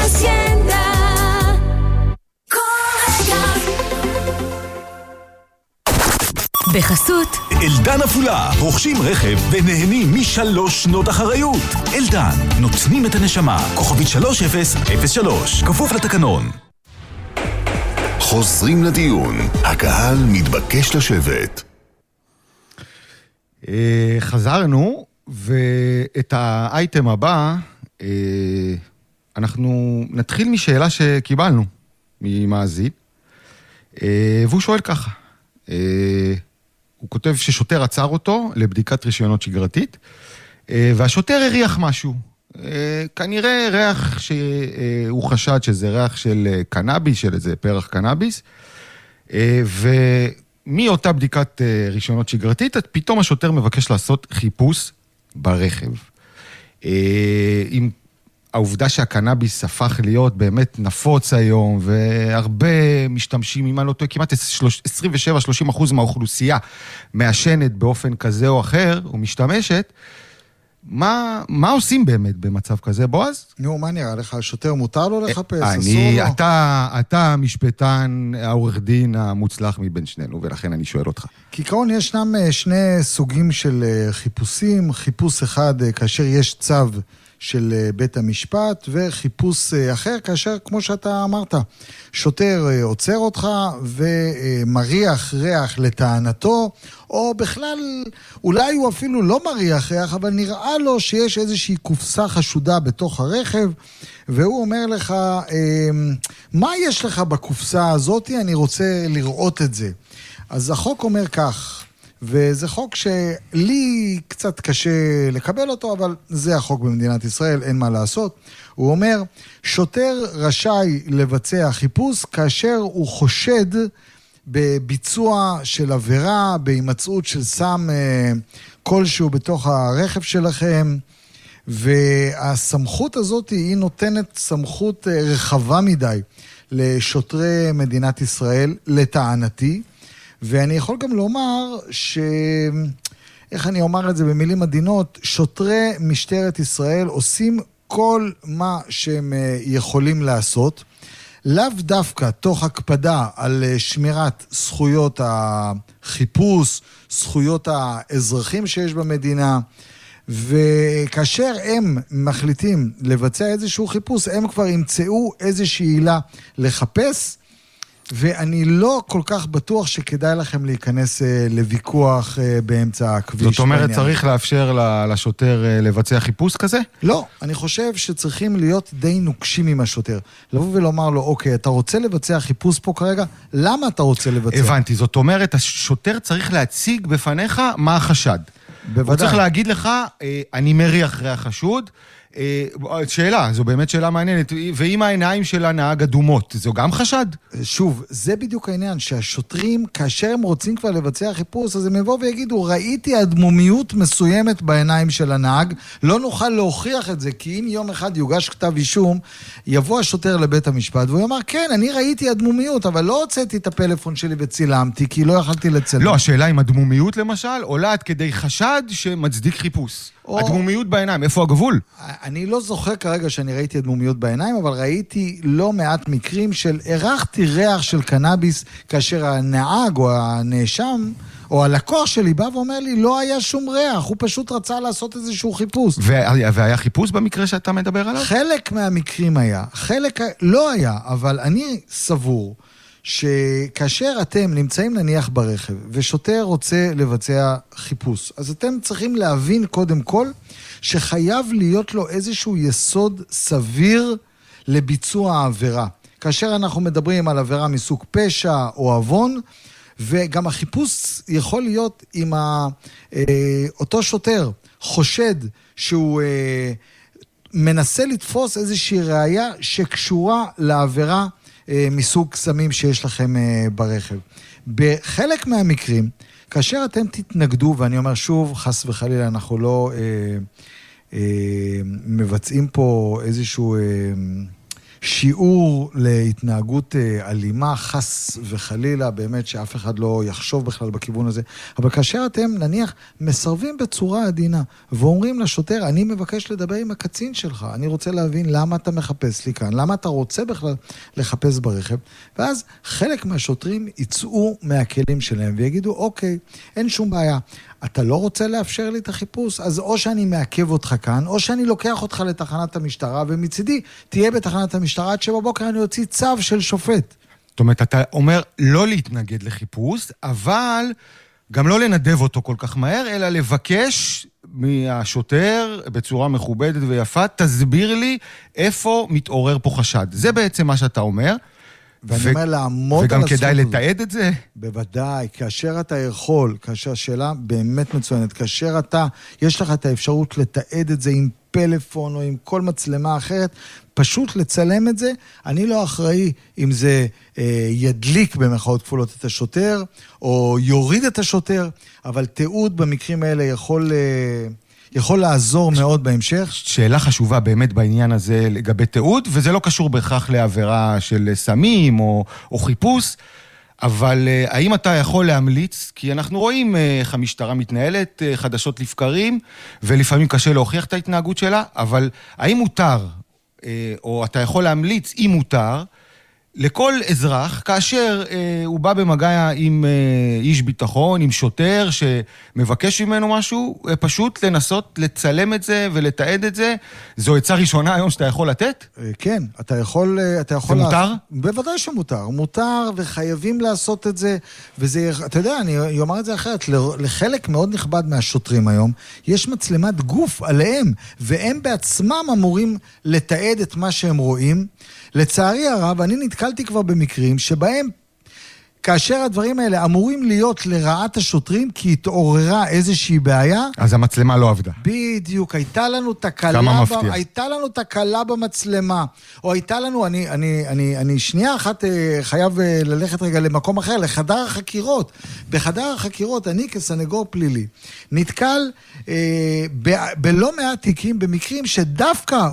אסיינדה. בחסות אלדן עפולה, רוכשים רכב ונהנים משלוש שנות אחריות. אלדן, נותנים את הנשמה, כוכבית 3003, כפוף לתקנון. חוזרים לדיון. הקהל מתבקש לשבת. אה, חזרנו, ואת האייטם הבא, אה, אנחנו נתחיל משאלה שקיבלנו ממאזין, אה, והוא שואל ככה, הוא כותב ששוטר עצר אותו לבדיקת רישיונות שגרתית, אה, והשוטר הריח משהו. אה, כנראה ריח שהוא חשד שזה ריח של אה, קנאביס, של איזה פרח קנאביס, אה, ומאותה בדיקת אה, רישיונות שגרתית, פתאום השוטר מבקש לעשות חיפוש ברכב. אה, עם העובדה שהקנאביס הפך להיות באמת נפוץ היום, והרבה משתמשים, אם אני לא טועה, כמעט 27-30 אחוז מהאוכלוסייה מעשנת באופן כזה או אחר, או משתמשת, מה, מה עושים באמת במצב כזה, בועז? נו, מה נראה לך? השוטר מותר לו לחפש? אסור אני, לו? אתה, אתה המשפטן, העורך דין המוצלח מבין שנינו, ולכן אני שואל אותך. כעיקרון ישנם אה, שני סוגים של אה, חיפושים. חיפוש אחד אה, כאשר יש צו של אה, בית המשפט, וחיפוש אה, אחר כאשר, כמו שאתה אמרת, שוטר אה, עוצר אותך ומריח ריח לטענתו, או בכלל, אולי הוא אפילו לא מריח ריח, אבל נראה לו שיש איזושהי קופסה חשודה בתוך הרכב, והוא אומר לך, אה, מה יש לך בקופסה הזאת? אני רוצה לראות את זה. אז החוק אומר כך, וזה חוק שלי קצת קשה לקבל אותו, אבל זה החוק במדינת ישראל, אין מה לעשות. הוא אומר, שוטר רשאי לבצע חיפוש כאשר הוא חושד בביצוע של עבירה, בהימצאות של סם אה, כלשהו בתוך הרכב שלכם. והסמכות הזאת היא נותנת סמכות אה, רחבה מדי לשוטרי מדינת ישראל, לטענתי, ואני יכול גם לומר ש... איך אני אומר את זה במילים עדינות? שוטרי משטרת ישראל עושים כל מה שהם אה, יכולים לעשות, לאו דווקא תוך הקפדה על אה, שמירת זכויות החיפוש, זכויות האזרחים שיש במדינה. וכאשר הם מחליטים לבצע איזשהו חיפוש, הם כבר ימצאו איזושהי עילה לחפש, ואני לא כל כך בטוח שכדאי לכם להיכנס אה, לוויכוח אה, באמצע הכביש. זאת אומרת, בעניין. צריך לאפשר לשוטר אה, לבצע חיפוש כזה? לא, אני חושב שצריכים להיות די נוקשים עם השוטר. לבוא ולומר לו, אוקיי, אתה רוצה לבצע חיפוש פה כרגע? למה אתה רוצה לבצע? הבנתי, זאת אומרת, השוטר צריך להציג בפניך מה החשד. הוא בוודאי. צריך להגיד לך, אני מריח ריח חשוד. אה, שאלה, זו באמת שאלה מעניינת. ואם העיניים של הנהג אדומות, זו גם חשד? שוב, זה בדיוק העניין, שהשוטרים, כאשר הם רוצים כבר לבצע חיפוש, אז הם יבואו ויגידו, ראיתי אדמומיות מסוימת בעיניים של הנהג, לא נוכל להוכיח את זה, כי אם יום אחד יוגש כתב אישום, יבוא השוטר לבית המשפט והוא יאמר, כן, אני ראיתי אדמומיות, אבל לא הוצאתי את הפלאפון שלי וצילמתי, כי לא יכלתי לצלם. לא, השאלה אם הדמומיות למשל עולה עד כדי חשד שמצדיק חיפוש. או- הדמומיות בעיניים, איפה הגבול? אני לא זוכר כרגע שאני ראיתי אדמומיות בעיניים, אבל ראיתי לא מעט מקרים של הרחתי ריח של קנאביס, כאשר הנהג או הנאשם, או הלקוח שלי בא ואומר לי, לא היה שום ריח, הוא פשוט רצה לעשות איזשהו חיפוש. והיה והיה חיפוש במקרה שאתה מדבר עליו? חלק מהמקרים היה, חלק לא היה, אבל אני סבור שכאשר אתם נמצאים נניח ברכב ושוטר רוצה לבצע חיפוש, אז אתם צריכים להבין קודם כל שחייב להיות לו איזשהו יסוד סביר לביצוע העבירה. כאשר אנחנו מדברים על עבירה מסוג פשע או עוון, וגם החיפוש יכול להיות אם אה, אותו שוטר חושד שהוא אה, מנסה לתפוס איזושהי ראייה שקשורה לעבירה מסוג סמים שיש לכם אה, ברכב. בחלק מהמקרים, כאשר אתם תתנגדו, ואני אומר שוב, חס וחלילה, אנחנו לא אה, אה, מבצעים פה איזשהו... אה, שיעור להתנהגות אה, אלימה, חס וחלילה, באמת שאף אחד לא יחשוב בכלל בכיוון הזה. אבל כאשר אתם, נניח, מסרבים בצורה עדינה, ואומרים לשוטר, אני מבקש לדבר עם הקצין שלך, אני רוצה להבין למה אתה מחפש לי כאן, למה אתה רוצה בכלל לחפש ברכב, ואז חלק מהשוטרים יצאו מהכלים שלהם ויגידו, אוקיי, אין שום בעיה. אתה לא רוצה לאפשר לי את החיפוש, אז או שאני מעכב אותך כאן, או שאני לוקח אותך לתחנת המשטרה, ומצידי תהיה בתחנת המשטרה עד שבבוקר אני אוציא צו של שופט. זאת אומרת, אתה אומר לא להתנגד לחיפוש, אבל גם לא לנדב אותו כל כך מהר, אלא לבקש מהשוטר בצורה מכובדת ויפה, תסביר לי איפה מתעורר פה חשד. זה בעצם מה שאתה אומר. ואני ו- אומר לעמוד על וגם הזכות כדאי הזאת. לתעד את זה. בוודאי, כאשר אתה יכול, כאשר שאלה באמת מצוינת, כאשר אתה, יש לך את האפשרות לתעד את זה עם פלאפון או עם כל מצלמה אחרת, פשוט לצלם את זה. אני לא אחראי אם זה אה, ידליק במרכאות כפולות את השוטר, או יוריד את השוטר, אבל תיעוד במקרים האלה יכול, אה, יכול לעזור מאוד בהמשך. שאלה חשובה באמת בעניין הזה לגבי תיעוד, וזה לא קשור בהכרח לעבירה של סמים או, או חיפוש, אבל אה, האם אתה יכול להמליץ, כי אנחנו רואים אה, איך המשטרה מתנהלת אה, חדשות לבקרים, ולפעמים קשה להוכיח את ההתנהגות שלה, אבל האם מותר, או אתה יכול להמליץ, אם מותר, לכל אזרח, כאשר אה, הוא בא במגע עם אה, איש ביטחון, עם שוטר שמבקש ממנו משהו, אה, פשוט לנסות לצלם את זה ולתעד את זה. זו עצה ראשונה היום שאתה יכול לתת? אה, כן, אתה יכול... אה, אתה יכול זה מותר? לעשות- בוודאי שמותר. מותר וחייבים לעשות את זה. וזה, אתה יודע, אני אומר את זה אחרת, לחלק מאוד נכבד מהשוטרים היום, יש מצלמת גוף עליהם, והם בעצמם אמורים לתעד את מה שהם רואים. לצערי הרב, אני נתקלתי כבר במקרים שבהם כאשר הדברים האלה אמורים להיות לרעת השוטרים, כי התעוררה איזושהי בעיה, אז המצלמה לא עבדה. בדיוק, הייתה לנו תקלה, כמה ב- מפתיע. הייתה לנו תקלה במצלמה, או הייתה לנו, אני, אני, אני, אני שנייה אחת אה, חייב אה, ללכת רגע למקום אחר, לחדר החקירות. בחדר החקירות, אני כסנגור פלילי, נתקל אה, ב, בלא מעט תיקים, במקרים שדווקא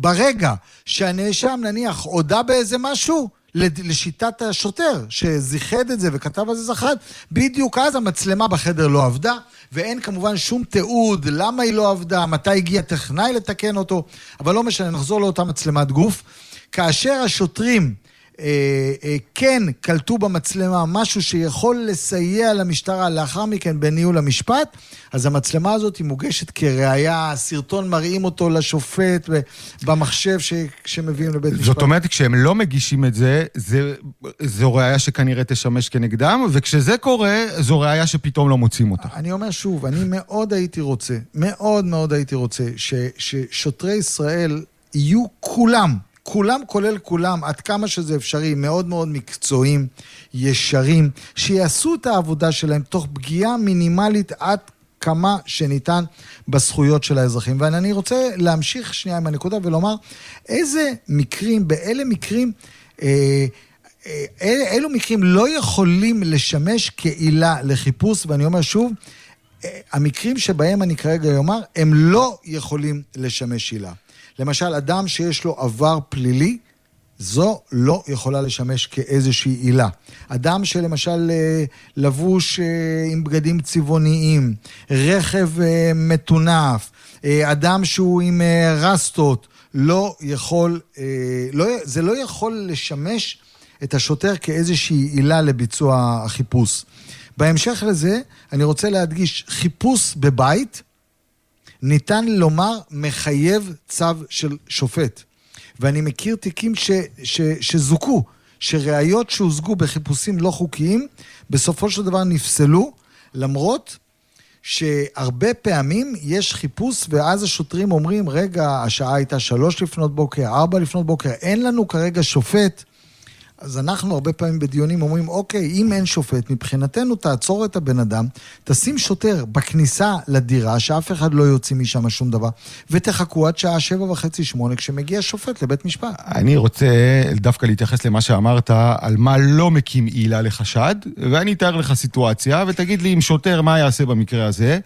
ברגע שהנאשם נניח הודה באיזה משהו, לשיטת השוטר שזיחד את זה וכתב על זה זחד, בדיוק אז המצלמה בחדר לא עבדה, ואין כמובן שום תיעוד למה היא לא עבדה, מתי הגיע טכנאי לתקן אותו, אבל לא משנה, נחזור לאותה מצלמת גוף. כאשר השוטרים כן קלטו במצלמה משהו שיכול לסייע למשטרה לאחר מכן בניהול המשפט, אז המצלמה הזאת היא מוגשת כראיה, סרטון מראים אותו לשופט במחשב ש, שמביאים לבית משפט. זאת אומרת, כשהם לא מגישים את זה, זה, זו ראייה שכנראה תשמש כנגדם, וכשזה קורה, זו ראייה שפתאום לא מוצאים אותה. אני אומר שוב, אני מאוד הייתי רוצה, מאוד מאוד הייתי רוצה, ש, ששוטרי ישראל יהיו כולם, כולם כולל כולם, עד כמה שזה אפשרי, מאוד מאוד מקצועיים, ישרים, שיעשו את העבודה שלהם תוך פגיעה מינימלית עד כמה שניתן בזכויות של האזרחים. ואני רוצה להמשיך שנייה עם הנקודה ולומר, איזה מקרים, באלה מקרים... אה, אה, אל, אילו מקרים לא יכולים לשמש כעילה לחיפוש, ואני אומר שוב, אה, המקרים שבהם אני כרגע אומר, הם לא יכולים לשמש עילה. למשל, אדם שיש לו עבר פלילי, זו לא יכולה לשמש כאיזושהי עילה. אדם שלמשל אה, לבוש אה, עם בגדים צבעוניים, רכב אה, מטונף, אדם שהוא עם רסטות, לא יכול, לא, זה לא יכול לשמש את השוטר כאיזושהי עילה לביצוע החיפוש. בהמשך לזה, אני רוצה להדגיש, חיפוש בבית, ניתן לומר, מחייב צו של שופט. ואני מכיר תיקים ש, ש, שזוכו, שראיות שהושגו בחיפושים לא חוקיים, בסופו של דבר נפסלו, למרות שהרבה פעמים יש חיפוש, ואז השוטרים אומרים, רגע, השעה הייתה שלוש לפנות בוקר, ארבע לפנות בוקר, אין לנו כרגע שופט. אז אנחנו הרבה פעמים בדיונים אומרים, אוקיי, אם אין שופט, מבחינתנו תעצור את הבן אדם, תשים שוטר בכניסה לדירה, שאף אחד לא יוציא משם שום דבר, ותחכו עד שעה שבע וחצי, שמונה, כשמגיע שופט לבית משפט. אני רוצה דווקא להתייחס למה שאמרת על מה לא מקים עילה לחשד, ואני אתאר לך סיטואציה, ותגיד לי אם שוטר, מה יעשה במקרה הזה.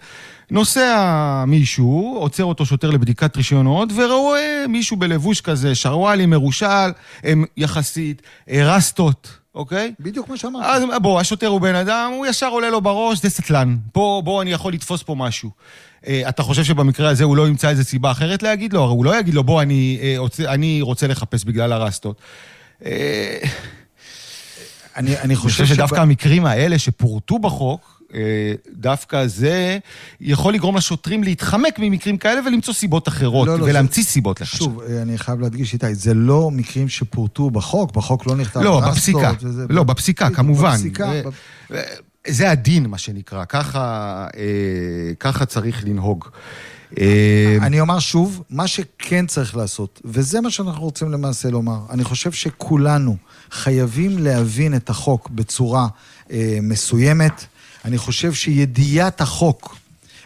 נוסע מישהו, עוצר אותו שוטר לבדיקת רישיונות, ורואה מישהו בלבוש כזה, שרוואלי, מרושל, הם יחסית אה, רסטות, אוקיי? בדיוק מה שאמרת. אז בוא, השוטר הוא בן אדם, הוא ישר עולה לו בראש, זה סטלן. בוא, בוא, אני יכול לתפוס פה משהו. אה, אתה חושב שבמקרה הזה הוא לא ימצא איזה סיבה אחרת להגיד לו? הרי הוא לא יגיד לו, בוא, אני, אה, רוצה, אני רוצה לחפש בגלל הרסטות. אה, אני, אני חושב חושב שדווקא המקרים האלה שפורטו בחוק, דווקא זה יכול לגרום לשוטרים להתחמק ממקרים כאלה ולמצוא סיבות אחרות, לא, לא, ולהמציא סיבות לחשד. שוב, אה, אני חייב להדגיש, איתי, זה לא מקרים שפורטו בחוק, בחוק לא נכתב לא, בפסיקה. וזה- לא, בפסיקה, כמובן. בפסיקה, אה, ב- זה הדין, מה שנקרא, ככה, אה, ככה צריך לנהוג. אה, אני אומר שוב, מה שכן צריך לעשות, וזה מה שאנחנו רוצים למעשה לומר, אני חושב שכולנו חייבים להבין את החוק בצורה אה, מסוימת. אני חושב שידיעת החוק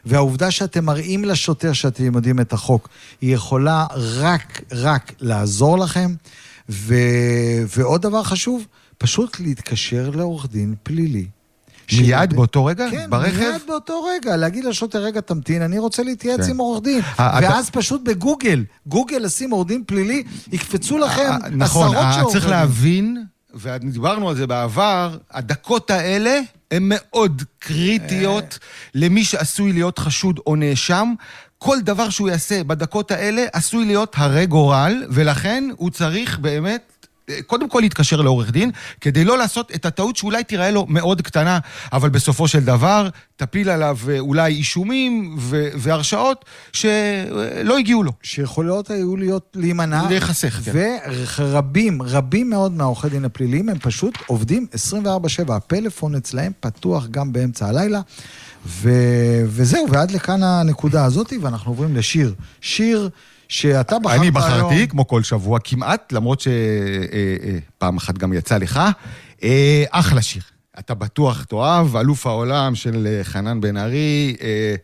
והעובדה שאתם מראים לשוטר שאתם יודעים את החוק, היא יכולה רק, רק לעזור לכם. ו... ועוד דבר חשוב, פשוט להתקשר לעורך דין פלילי. מיד באותו רגע? כן, ברכב? מיד באותו רגע, להגיד לשוטר, רגע, תמתין, אני רוצה להתייעץ כן. עם עורך דין. אה, אתה- ואז פשוט בגוגל, גוגל לשים עורך דין פלילי, יקפצו לכם אה, נכון, עשרות אה, של עורכי צריך דין. להבין, ודיברנו על זה בעבר, הדקות האלה הן מאוד קריטיות למי שעשוי להיות חשוד או נאשם. כל דבר שהוא יעשה בדקות האלה עשוי להיות הרי גורל, ולכן הוא צריך באמת... קודם כל להתקשר לעורך דין, כדי לא לעשות את הטעות שאולי תיראה לו מאוד קטנה, אבל בסופו של דבר תפיל עליו אה, אולי אישומים ו- והרשעות שלא הגיעו לו. שיכולות היו להיות להימנע. להיחסך, כן. ורבים, רבים מאוד מהעורכי דין הפליליים, הם פשוט עובדים 24/7. הפלאפון אצלהם פתוח גם באמצע הלילה. ו... וזהו, ועד לכאן הנקודה הזאת, ואנחנו עוברים לשיר. שיר שאתה בחרת אני היום. בחרתי, כמו כל שבוע כמעט, למרות שפעם אחת גם יצא לך. אה, אחלה שיר. אתה בטוח תאהב, אלוף העולם של אה, חנן בן ארי. אה,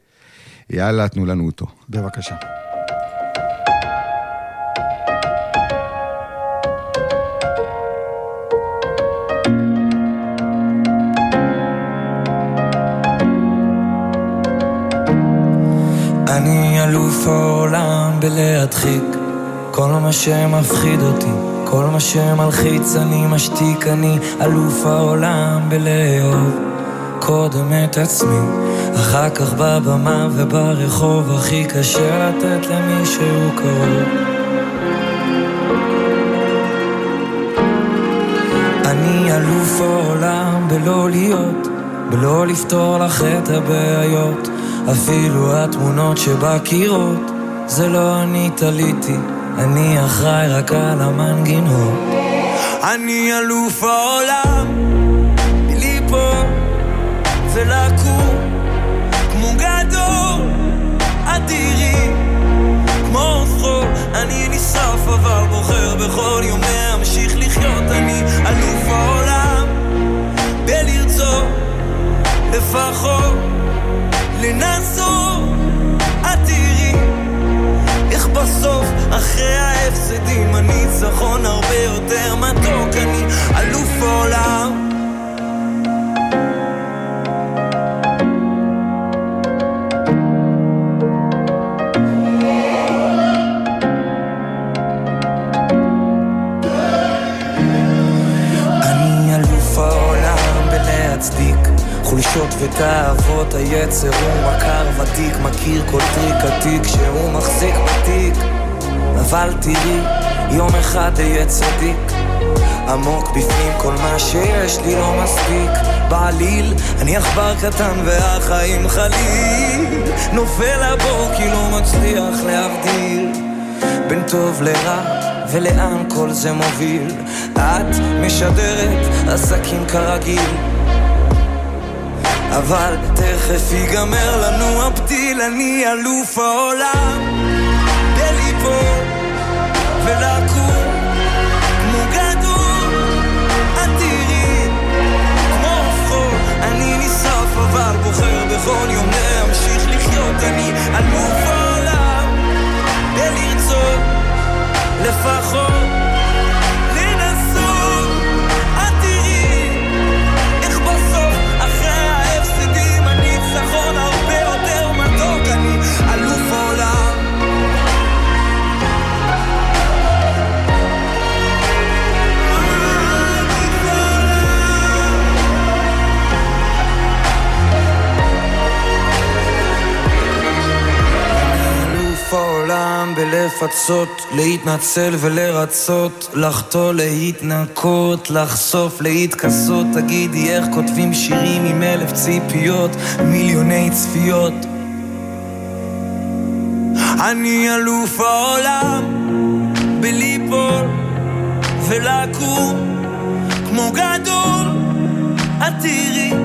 יאללה, תנו לנו אותו. בבקשה. אלוף העולם בלהדחיק. כל מה שמפחיד אותי, כל מה שמלחיץ אני משתיק. אני אלוף העולם בלאהוב קודם את עצמי, אחר כך בבמה וברחוב. הכי קשה לתת למישהו קרוב. אני אלוף העולם בלא להיות, בלא לפתור לך את הבעיות. אפילו התמונות שבקירות, זה לא אני תליתי, אני אחראי רק על המנגינות. אני אלוף העולם, מליפול ולקום, כמו גדול, אדירי, כמו חול, אני נשרף אבל בוחר בכל יום להמשיך לחיות, אני אלוף העולם, בלרצות, לפחות, לנסות, את תראי, איך בסוף, אחרי ההפסדים, הניצחון הרבה יותר מתוק, אני אלוף העולם. חולשות ותאוות היצר הוא מכר ותיק מכיר כל טריק עתיק שהוא מחזיק בתיק. אבל תראי יום אחד אהיה צדיק. עמוק בפנים כל מה שיש לי לא מספיק. בעליל אני עכבר קטן והחיים חליל. נופל הבור כי לא מצליח להבדיל. בין טוב לרע ולאן כל זה מוביל? את משדרת עסקים כרגיל אבל תכף ייגמר לנו הפתיל אני אלוף העולם. בליפול ולקום בלפצות, להתנצל ולרצות, לחטוא, להתנקות, לחשוף, להתכסות. תגידי איך כותבים שירים עם אלף ציפיות, מיליוני צפיות. אני אלוף העולם בליפול ולקום כמו גדול, את תראי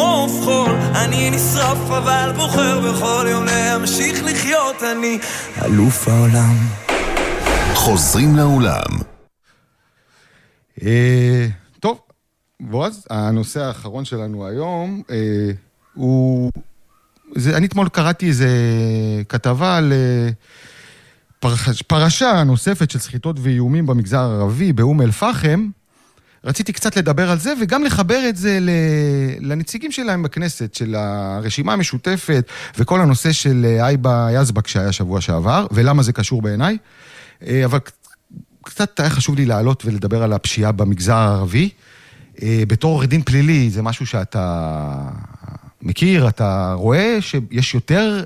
כמו עוף חול אני נשרף אבל בוחר בכל יום להמשיך לחיות אני אלוף העולם חוזרים לאולם. אה, טוב, בועז, הנושא האחרון שלנו היום אה, הוא... זה, אני אתמול קראתי איזה כתבה על אה, פרש, פרשה נוספת של סחיטות ואיומים במגזר הערבי, באום אל-פחם. רציתי קצת לדבר על זה, וגם לחבר את זה לנציגים שלהם בכנסת, של הרשימה המשותפת, וכל הנושא של אה, אייבה יזבק שהיה שבוע שעבר, ולמה זה קשור בעיניי. אה, אבל קצת היה חשוב לי לעלות ולדבר על הפשיעה במגזר הערבי. אה, בתור עורך דין פלילי, זה משהו שאתה מכיר, אתה רואה שיש יותר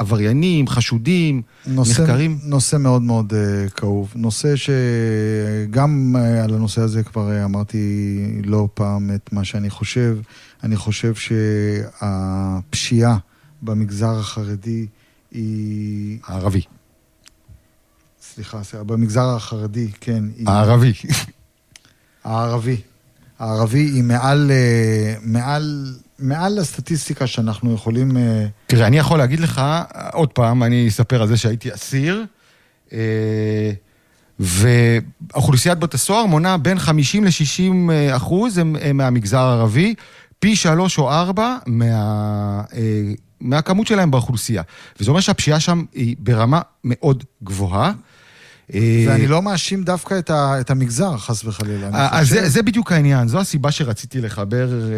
עבריינים, חשודים, נושא, נחקרים. נושא מאוד מאוד uh, כאוב. נושא שגם uh, על הנושא הזה כבר uh, אמרתי לא פעם את מה שאני חושב. אני חושב שהפשיעה במגזר החרדי היא... הערבי. סליחה, במגזר החרדי, כן. היא... הערבי. הערבי. הערבי היא מעל, אה, מעל, מעל הסטטיסטיקה שאנחנו יכולים... אה, תראה, אני יכול להגיד לך, עוד פעם, אני אספר על זה שהייתי אסיר, אה, ואוכלוסיית בית הסוהר מונה בין 50 ל-60 אחוז הם, הם מהמגזר הערבי, פי שלוש או ארבע מה, אה, מהכמות שלהם באוכלוסייה. וזה אומר שהפשיעה שם היא ברמה מאוד גבוהה. אה, ואני לא מאשים דווקא את, ה, את המגזר, חס וחלילה. אני אז חושב- זה, זה בדיוק העניין, זו הסיבה שרציתי לחבר אה, אה,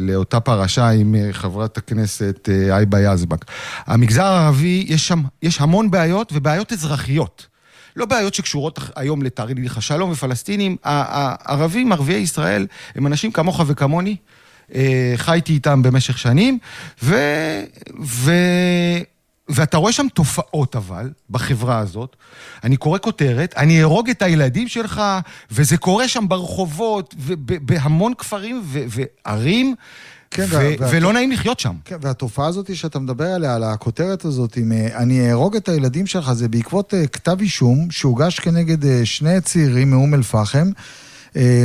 לאותה פרשה עם אה, חברת הכנסת אה, היבה יזבק. המגזר הערבי, יש שם, יש המון בעיות ובעיות אזרחיות. לא בעיות שקשורות היום לתהליך השלום ופלסטינים. הערבים, ערביי ישראל, הם אנשים כמוך וכמוני. אה, חייתי איתם במשך שנים, ו... ו... ואתה רואה שם תופעות אבל, בחברה הזאת. אני קורא כותרת, אני אהרוג את הילדים שלך, וזה קורה שם ברחובות, ובהמון כפרים וערים, כן, ו- וה- ולא נעים לחיות שם. כן, והתופעה הזאת שאתה מדבר עליה, על הכותרת הזאת, אם אה, אני אהרוג את הילדים שלך, זה בעקבות אה, כתב אישום שהוגש כנגד אה, שני צעירים מאום אל-פחם,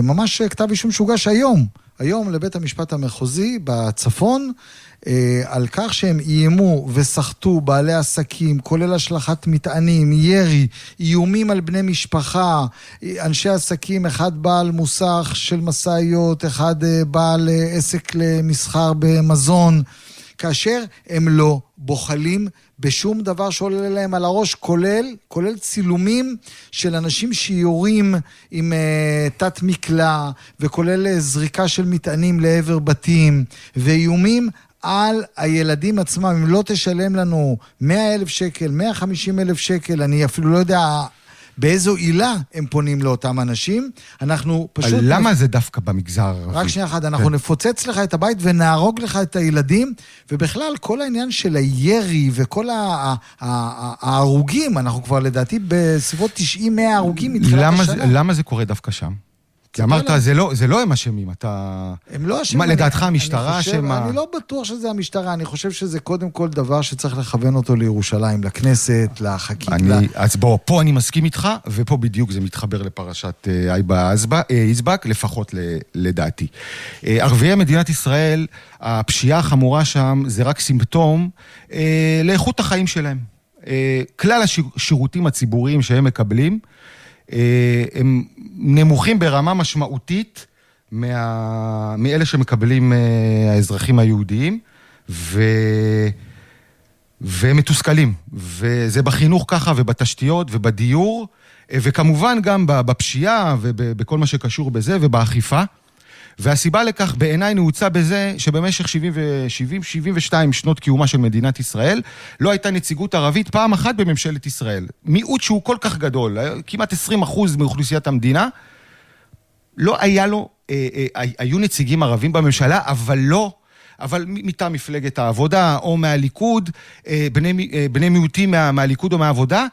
ממש כתב אישום שהוגש היום, היום לבית המשפט המחוזי בצפון, אה, על כך שהם איימו וסחטו בעלי עסקים, כולל השלכת מטענים, ירי, איומים על בני משפחה, אה, אנשי עסקים, אחד בעל מוסך של משאיות, אחד אה, בעל אה, עסק למסחר במזון, כאשר הם לא בוחלים בשום דבר שעולה להם על הראש, כולל, כולל צילומים של אנשים שיורים עם uh, תת מקלע, וכולל uh, זריקה של מטענים לעבר בתים, ואיומים על הילדים עצמם. אם לא תשלם לנו 100 אלף שקל, 150 אלף שקל, אני אפילו לא יודע באיזו עילה הם פונים לאותם אנשים. אנחנו פשוט... למה זה דווקא במגזר הערבי? רק שנייה אחת, אנחנו כן. נפוצץ לך את הבית ונהרוג לך את הילדים, ובכלל, כל העניין של הירי וכל ה- ה- ה- ההרוגים, אנחנו כבר לדעתי בסביבות 90-100 הרוגים מתחילת השנה. למה זה קורה דווקא שם? כי אמרת, למה. זה לא, זה לא הם אשמים, אתה... הם לא אשמים. מה, אני- לדעתך אני המשטרה אשמה? אני לא בטוח שזה המשטרה, אני חושב שזה קודם כל דבר שצריך לכוון אותו לירושלים, לכנסת, לחקיקה. אני, אז בוא, פה אני מסכים איתך, ופה בדיוק זה מתחבר לפרשת אה, אייבה אה, יזבק, לפחות ל, לדעתי. אה, ערביי מדינת ישראל, הפשיעה החמורה שם זה רק סימפטום אה, לאיכות החיים שלהם. אה, כלל השירותים הציבוריים שהם מקבלים, אה, הם נמוכים ברמה משמעותית מה, מאלה שמקבלים אה, האזרחים היהודיים, ו... והם מתוסכלים. וזה בחינוך ככה, ובתשתיות, ובדיור, אה, וכמובן גם בפשיעה, ובכל מה שקשור בזה, ובאכיפה. והסיבה לכך בעיניי נעוצה בזה שבמשך 70 ו- 72 שנות קיומה של מדינת ישראל, לא הייתה נציגות ערבית פעם אחת בממשלת ישראל. מיעוט שהוא כל כך גדול, כמעט 20 אחוז מאוכלוסיית המדינה, לא היה לו, אה, אה, היו נציגים ערבים בממשלה, אבל לא, אבל מטעם מפלגת העבודה או מהליכוד, אה, בני, אה, בני מיעוטים מה, מהליכוד או מהעבודה,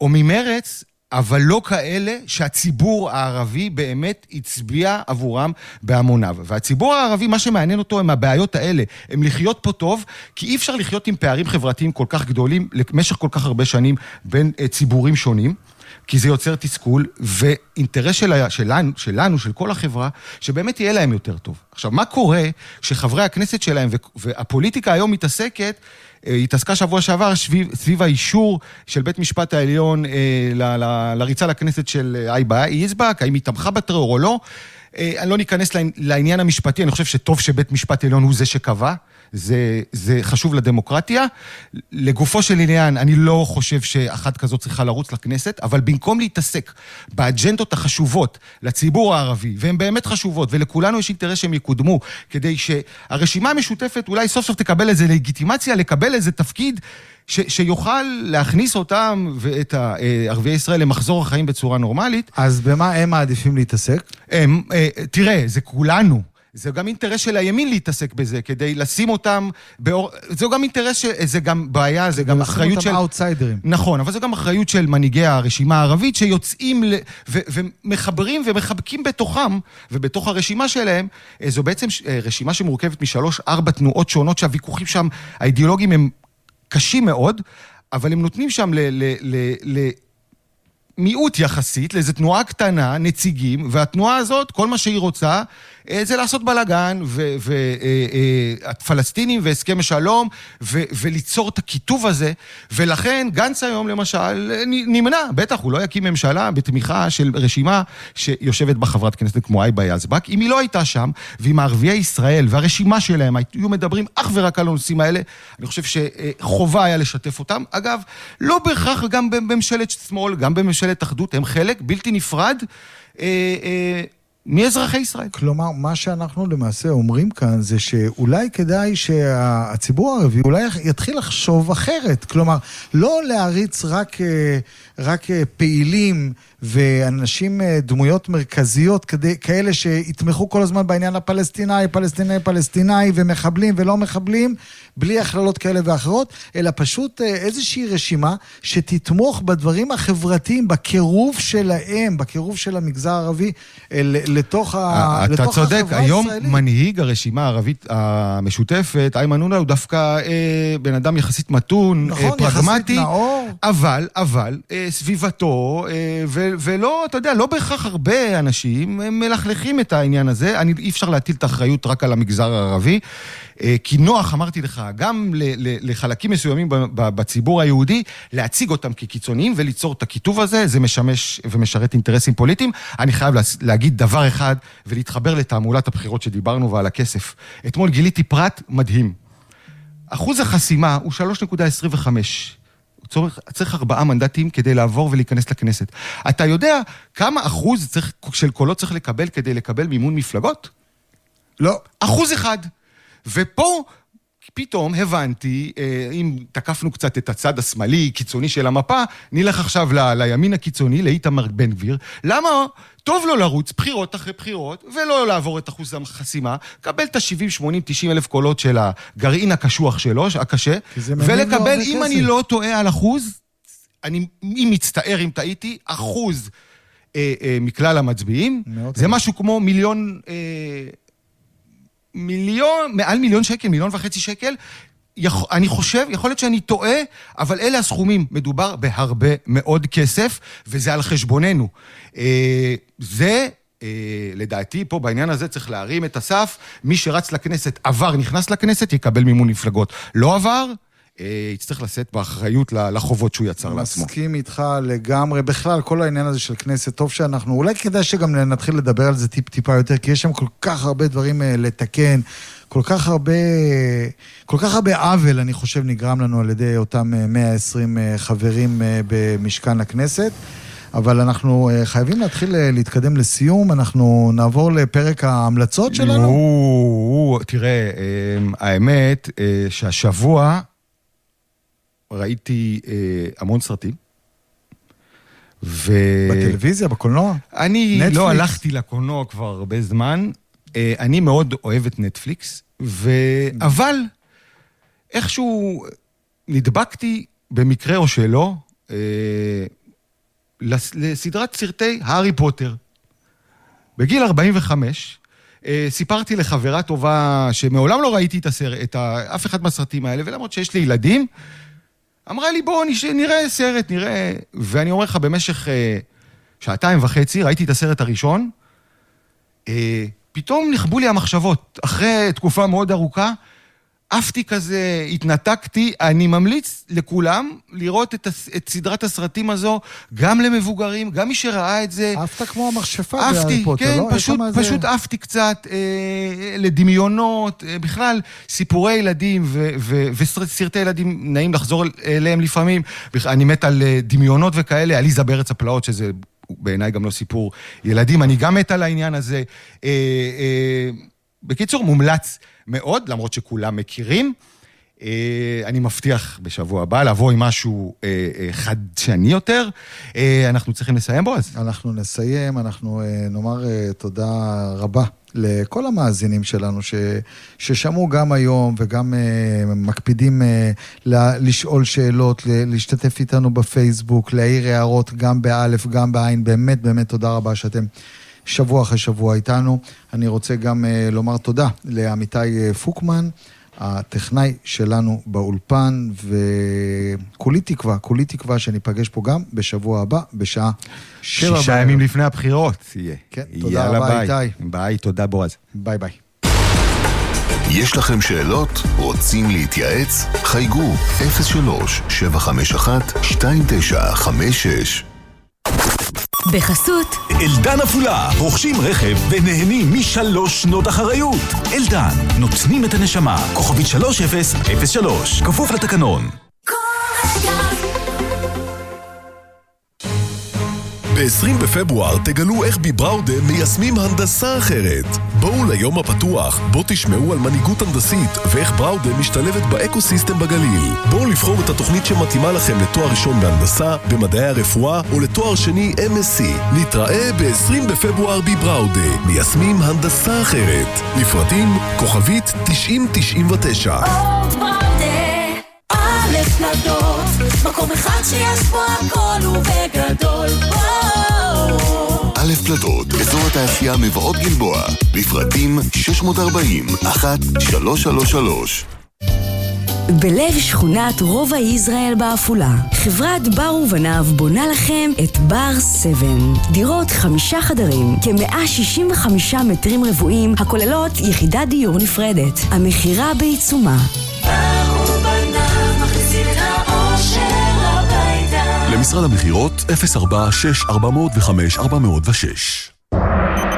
או ממרץ, אבל לא כאלה שהציבור הערבי באמת הצביע עבורם בהמוניו. והציבור הערבי, מה שמעניין אותו הם הבעיות האלה, הם לחיות פה טוב, כי אי אפשר לחיות עם פערים חברתיים כל כך גדולים למשך כל כך הרבה שנים בין אה, ציבורים שונים. כי זה יוצר תסכול, ואינטרס של, שלנו, שלנו, של כל החברה, שבאמת יהיה להם יותר טוב. עכשיו, מה קורה כשחברי הכנסת שלהם, והפוליטיקה היום מתעסקת, אה, התעסקה שבוע שעבר סביב, סביב האישור של בית משפט העליון אה, ל, ל, לריצה לכנסת של אה, אייבה יזבק, האם היא תמכה בטרור או לא. אה, אני לא ניכנס לעני- לעניין המשפטי, אני חושב שטוב שבית משפט עליון הוא זה שקבע. זה, זה חשוב לדמוקרטיה. לגופו של עניין, אני לא חושב שאחת כזאת צריכה לרוץ לכנסת, אבל במקום להתעסק באג'נדות החשובות לציבור הערבי, והן באמת חשובות, ולכולנו יש אינטרס שהן יקודמו, כדי שהרשימה המשותפת אולי סוף סוף תקבל איזה לגיטימציה, לקבל איזה תפקיד ש, שיוכל להכניס אותם ואת ערביי ישראל למחזור החיים בצורה נורמלית. אז במה הם מעדיפים להתעסק? הם, אה, תראה, זה כולנו. זה גם אינטרס של הימין להתעסק בזה, כדי לשים אותם באור... זה גם אינטרס, של... זה גם בעיה, זה גם אחריות של... אותם אאוטסיידרים. נכון, אבל זו גם אחריות של מנהיגי הרשימה הערבית שיוצאים ל... ו... ומחברים ומחבקים בתוכם, ובתוך הרשימה שלהם, אה, זו בעצם ש- אה, רשימה שמורכבת משלוש-ארבע תנועות שונות שהוויכוחים שם, האידיאולוגיים הם קשים מאוד, אבל הם נותנים שם ל... ל... ל... ל... מיעוט יחסית, לאיזו תנועה קטנה, נציגים, והתנועה הזאת, כל מה שהיא רוצה, אה, זה לעשות בלאגן, והפלסטינים והסכם השלום, ו- וליצור את הקיטוב הזה, ולכן גנץ היום למשל אה, נמנע, בטח, הוא לא יקים ממשלה בתמיכה של רשימה שיושבת בה חברת כנסת כמו היבה יזבק. אם היא לא הייתה שם, ואם הערביי ישראל והרשימה שלהם היו מדברים אך ורק על הנושאים האלה, אני חושב שחובה היה לשתף אותם. אגב, לא בהכרח גם בממשלת שמאל, גם בממשלת אחדות, הם חלק בלתי נפרד אה, אה, מאזרחי ישראל. כלומר, מה שאנחנו למעשה אומרים כאן זה שאולי כדאי שהציבור הערבי אולי יתחיל לחשוב אחרת. כלומר, לא להריץ רק, אה, רק אה, פעילים ואנשים, אה, דמויות מרכזיות, כדי, כאלה שיתמכו כל הזמן בעניין הפלסטיני, פלסטיני, פלסטיני, ומחבלים ולא מחבלים, בלי הכללות כאלה ואחרות, אלא פשוט אה, איזושהי רשימה שתתמוך בדברים החברתיים, בקירוב שלהם, בקירוב של המגזר הערבי אל, לתוך, ה, אה, אתה לתוך צודק, החברה היום הישראלית. מנהיג הרשימה הערבית המשותפת, איימן עודה, הוא דווקא אה, בן אדם יחסית מתון, נכון, אה, יחסית פרגמטי. נאור. אבל, אבל, אה, סביבתו, אה, ו- ולא, אתה יודע, לא בהכרח הרבה אנשים מלכלכים את העניין הזה. אני, אי אפשר להטיל את האחריות רק על המגזר הערבי. אה, כי נוח, אמרתי לך, גם לחלקים מסוימים בציבור היהודי, להציג אותם כקיצוניים וליצור את הקיטוב הזה, זה משמש ומשרת אינטרסים פוליטיים. אני חייב להגיד דבר אחד ולהתחבר לתעמולת הבחירות שדיברנו ועל הכסף. אתמול גיליתי פרט מדהים. אחוז החסימה הוא 3.25. צורך, צריך ארבעה מנדטים כדי לעבור ולהיכנס לכנסת. אתה יודע כמה אחוז צריך, של קולות צריך לקבל כדי לקבל מימון מפלגות? לא. אחוז אחד. ופה פתאום הבנתי, אה, אם תקפנו קצת את הצד השמאלי, קיצוני של המפה, נלך עכשיו ל, לימין הקיצוני, לאיתמר בן גביר. למה טוב לו לרוץ בחירות אחרי בחירות, ולא לעבור את אחוז החסימה, קבל את ה-70, 80, 90 אלף קולות של הגרעין הקשוח שלו, הקשה, ולקבל, אם כסף. אני לא טועה על אחוז, אני מצטער אם טעיתי, אחוז אה, אה, מכלל המצביעים. זה. משהו כמו מיליון... אה, מיליון, מעל מיליון שקל, מיליון וחצי שקל. יכול, אני חושב, יכול להיות שאני טועה, אבל אלה הסכומים. מדובר בהרבה מאוד כסף, וזה על חשבוננו. אה, זה, אה, לדעתי, פה בעניין הזה צריך להרים את הסף. מי שרץ לכנסת, עבר, נכנס לכנסת, יקבל מימון מפלגות. לא עבר, יצטרך לשאת באחריות לחובות שהוא יצר לעצמו. מסכים איתך לגמרי. בכלל, כל העניין הזה של כנסת, טוב שאנחנו, אולי כדאי שגם נתחיל לדבר על זה טיפ-טיפה יותר, כי יש שם כל כך הרבה דברים אה, לתקן, כל כך הרבה, כל כך הרבה עוול, אני חושב, נגרם לנו על ידי אותם אה, 120 אה, חברים אה, במשכן הכנסת. אבל אנחנו אה, חייבים להתחיל אה, להתקדם לסיום, אנחנו נעבור לפרק ההמלצות שלנו. או, תראה, אמ, האמת אה, שהשבוע ראיתי אה, המון סרטים. ו... בטלוויזיה, בקולנוע? אני נטפליקס? לא הלכתי לקולנוע כבר הרבה זמן. אה, אני מאוד אוהב את נטפליקס, ו... אבל איכשהו נדבקתי, במקרה או שלא, אה, לס- לסדרת סרטי הארי פוטר. בגיל 45, אה, סיפרתי לחברה טובה שמעולם לא ראיתי את הסרט, את ה, אף אחד מהסרטים האלה, ולמרות שיש לי ילדים, אמרה לי, בואו. נראה סרט, נראה... ואני אומר לך, במשך אה, שעתיים וחצי, ראיתי את הסרט הראשון, אה, פתאום נכבו לי המחשבות. אחרי תקופה מאוד ארוכה, עפתי כזה, התנתקתי. אני ממליץ לכולם לראות את, הס... את סדרת הסרטים הזו, גם למבוגרים, גם מי שראה את זה. עפת כמו המכשפה בהארי פוטר, כן, לא? פשוט, איזה- פשוט עפתי קצת אה, לדמיונות, אה, בכלל, סיפורי ילדים ו- ו- וסרטי ילדים, נעים לחזור אל- אליהם לפעמים. אני מת על אה, דמיונות וכאלה, עליזה בארץ הפלאות, שזה בעיניי גם לא סיפור ילדים, אני גם מת על העניין הזה. אה, אה, בקיצור, מומלץ מאוד, למרות שכולם מכירים. אה, אני מבטיח בשבוע הבא לבוא עם משהו אה, אה, חדשני יותר. אנחנו צריכים לסיים בו, אז... אנחנו נסיים, אנחנו נאמר תודה רבה לכל המאזינים שלנו ש, ששמעו גם היום וגם אה, מקפידים אה, ל- לשאול שאלות, ל- להשתתף איתנו בפייסבוק, להעיר הערות גם באלף, גם בעין. באמת, באמת תודה רבה שאתם שבוע אחרי שבוע איתנו. אני רוצה גם אה, לומר תודה לעמיתי אה, פוקמן. הטכנאי שלנו באולפן, וכולי תקווה, כולי תקווה שניפגש פה גם בשבוע הבא, בשעה שבע. שישה בערב. ימים לפני הבחירות יהיה. כן, תודה יאללה, רבה, ביי. איתי. ביי, תודה בועז. ביי ביי. יש לכם שאלות? רוצים להתייעץ? חייגו 03-751-2956 בחסות אלדן עפולה, רוכשים רכב ונהנים משלוש שנות אחריות. אלדן, נותנים את הנשמה. כוכבית 3003, כפוף לתקנון. ב-20 בפברואר תגלו איך בבראודה מיישמים הנדסה אחרת. בואו ליום הפתוח, בו תשמעו על מנהיגות הנדסית ואיך בראודה משתלבת באקו-סיסטם בגליל. בואו לבחור את התוכנית שמתאימה לכם לתואר ראשון בהנדסה, במדעי הרפואה או לתואר שני MSc. נתראה ב-20 בפברואר בבראודה, מיישמים הנדסה אחרת. לפרטים, כוכבית 9099. אורט בראודה, א' נדות, מקום אחד שיש בו הכל ובגדול. א' פלדות, אזור התעשייה מבואות גלבוע, לפרטים 640 1333 בלב שכונת רובע יזרעאל בעפולה, חברת בר ובניו בונה לכם את בר 7. דירות חמישה חדרים, כ-165 מטרים רבועים, הכוללות יחידת דיור נפרדת. המכירה בעיצומה. באו למשרד המכירות 046 405 406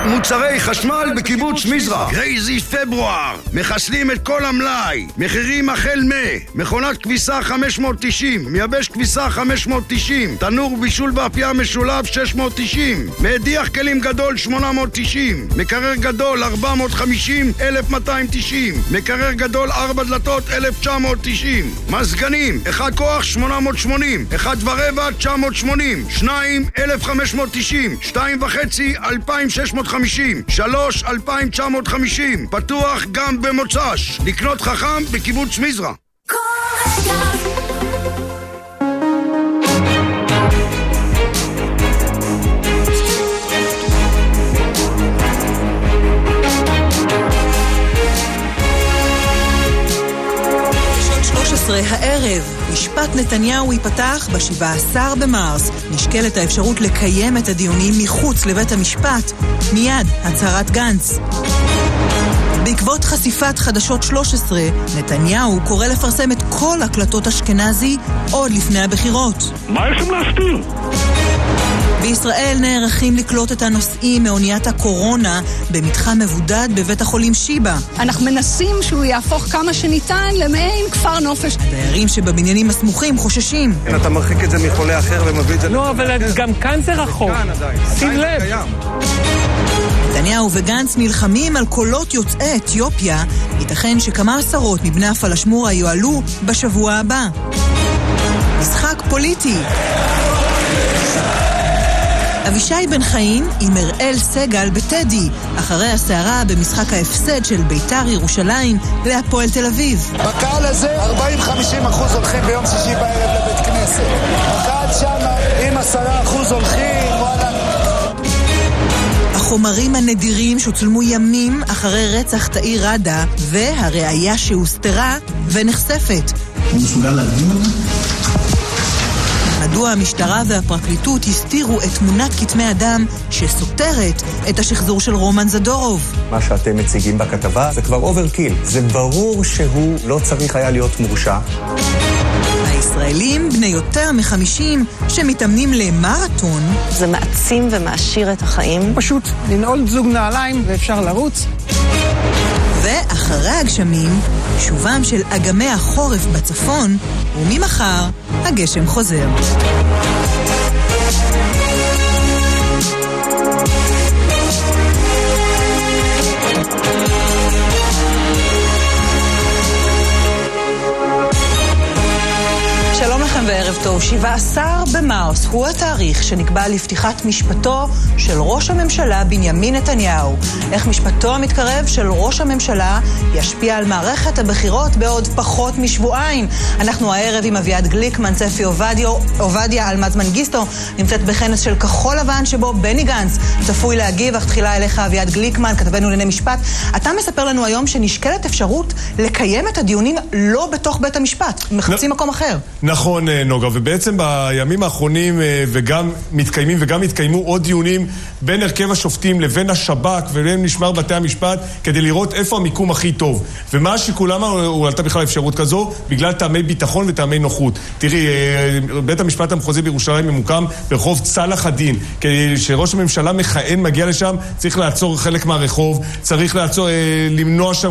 מוצרי חשמל בקיבוץ מזרע. crazy פברואר. מחסלים את כל המלאי. מחירים החל מ... מכונת כביסה 590, מייבש כביסה 590, תנור בישול באפייה משולב 690, מדיח כלים גדול 890, מקרר גדול 450, 1290, מקרר גדול 4 דלתות 1990, מזגנים, אחד כוח 880, אחד ורבע 980, שניים 1590, שתיים וחצי 2650, שלוש 2950, פתוח גם במוצ"ש, לקנות חכם בקיבוץ מזרע. ראשון 13 הערב, משפט נתניהו ייפתח ב-17 במרס. נשקלת האפשרות לקיים את הדיונים מחוץ לבית המשפט. מיד, הצהרת גנץ. בעקבות חשיפת חדשות 13, נתניהו קורא לפרסם את כל הקלטות אשכנזי עוד לפני הבחירות. מה יש שם להסתיר? בישראל נערכים לקלוט את הנוסעים מאוניית הקורונה במתחם מבודד בבית החולים שיבא. אנחנו מנסים שהוא יהפוך כמה שניתן למעין כפר נופש. הדיירים שבבניינים הסמוכים חוששים. כן, אתה מרחיק את זה מחולה אחר ומביא את זה... לא, אבל גם כאן זה רחוק. שים לב. נתניהו וגנץ נלחמים על קולות יוצאי אתיופיה. ייתכן שכמה עשרות מבני הפלשמורה יועלו בשבוע הבא. משחק פוליטי. אבישי בן חיים עם אראל סגל בטדי, אחרי הסערה במשחק ההפסד של ביתר ירושלים להפועל תל אביב. בקהל הזה 40-50 אחוז הולכים ביום שישי בערב לבית כנסת. בקהל שם, אם 10 אחוז הולכים, וואלה. החומרים הנדירים שצולמו ימים אחרי רצח תאיר ראדה, והראיה שהוסתרה ונחשפת. הוא מסוגל להגיד מדוע המשטרה והפרקליטות הסתירו את תמונת כתמי הדם שסותרת את השחזור של רומן זדורוב? מה שאתם מציגים בכתבה זה כבר overkill. זה ברור שהוא לא צריך היה להיות מורשע. הישראלים בני יותר מחמישים שמתאמנים למרתון. זה מעצים ומעשיר את החיים. פשוט לנעול זוג נעליים ואפשר לרוץ. ואחרי הגשמים, שובם של אגמי החורף בצפון, וממחר הגשם חוזר. לכם וערב טוב. 17 במרס הוא התאריך שנקבע לפתיחת משפטו של ראש הממשלה בנימין נתניהו. איך משפטו המתקרב של ראש הממשלה ישפיע על מערכת הבחירות בעוד פחות משבועיים. אנחנו הערב עם אביעד גליקמן, צפי עובדיה, עובדיה אלמז מנגיסטו, נמצאת בכנס של כחול לבן שבו בני גנץ צפוי להגיב, אך תחילה אליך אביעד גליקמן, כתבנו לענייני משפט. אתה מספר לנו היום שנשקלת אפשרות לקיים את הדיונים לא בתוך בית המשפט, מחפשים מקום אחר. נכון, אה, נוגה, ובעצם בימים האחרונים אה, וגם מתקיימים וגם התקיימו עוד דיונים בין הרכב השופטים לבין השב"כ ובין משמר בתי המשפט כדי לראות איפה המיקום הכי טוב. ומה השיקול, למה הועלתה בכלל אפשרות כזו? בגלל טעמי ביטחון וטעמי נוחות. תראי, אה, בית המשפט המחוזי בירושלים ממוקם ברחוב צלאח א-דין. כדי שראש הממשלה מכהן מגיע לשם, צריך לעצור חלק מהרחוב, צריך לעצור, למנוע שם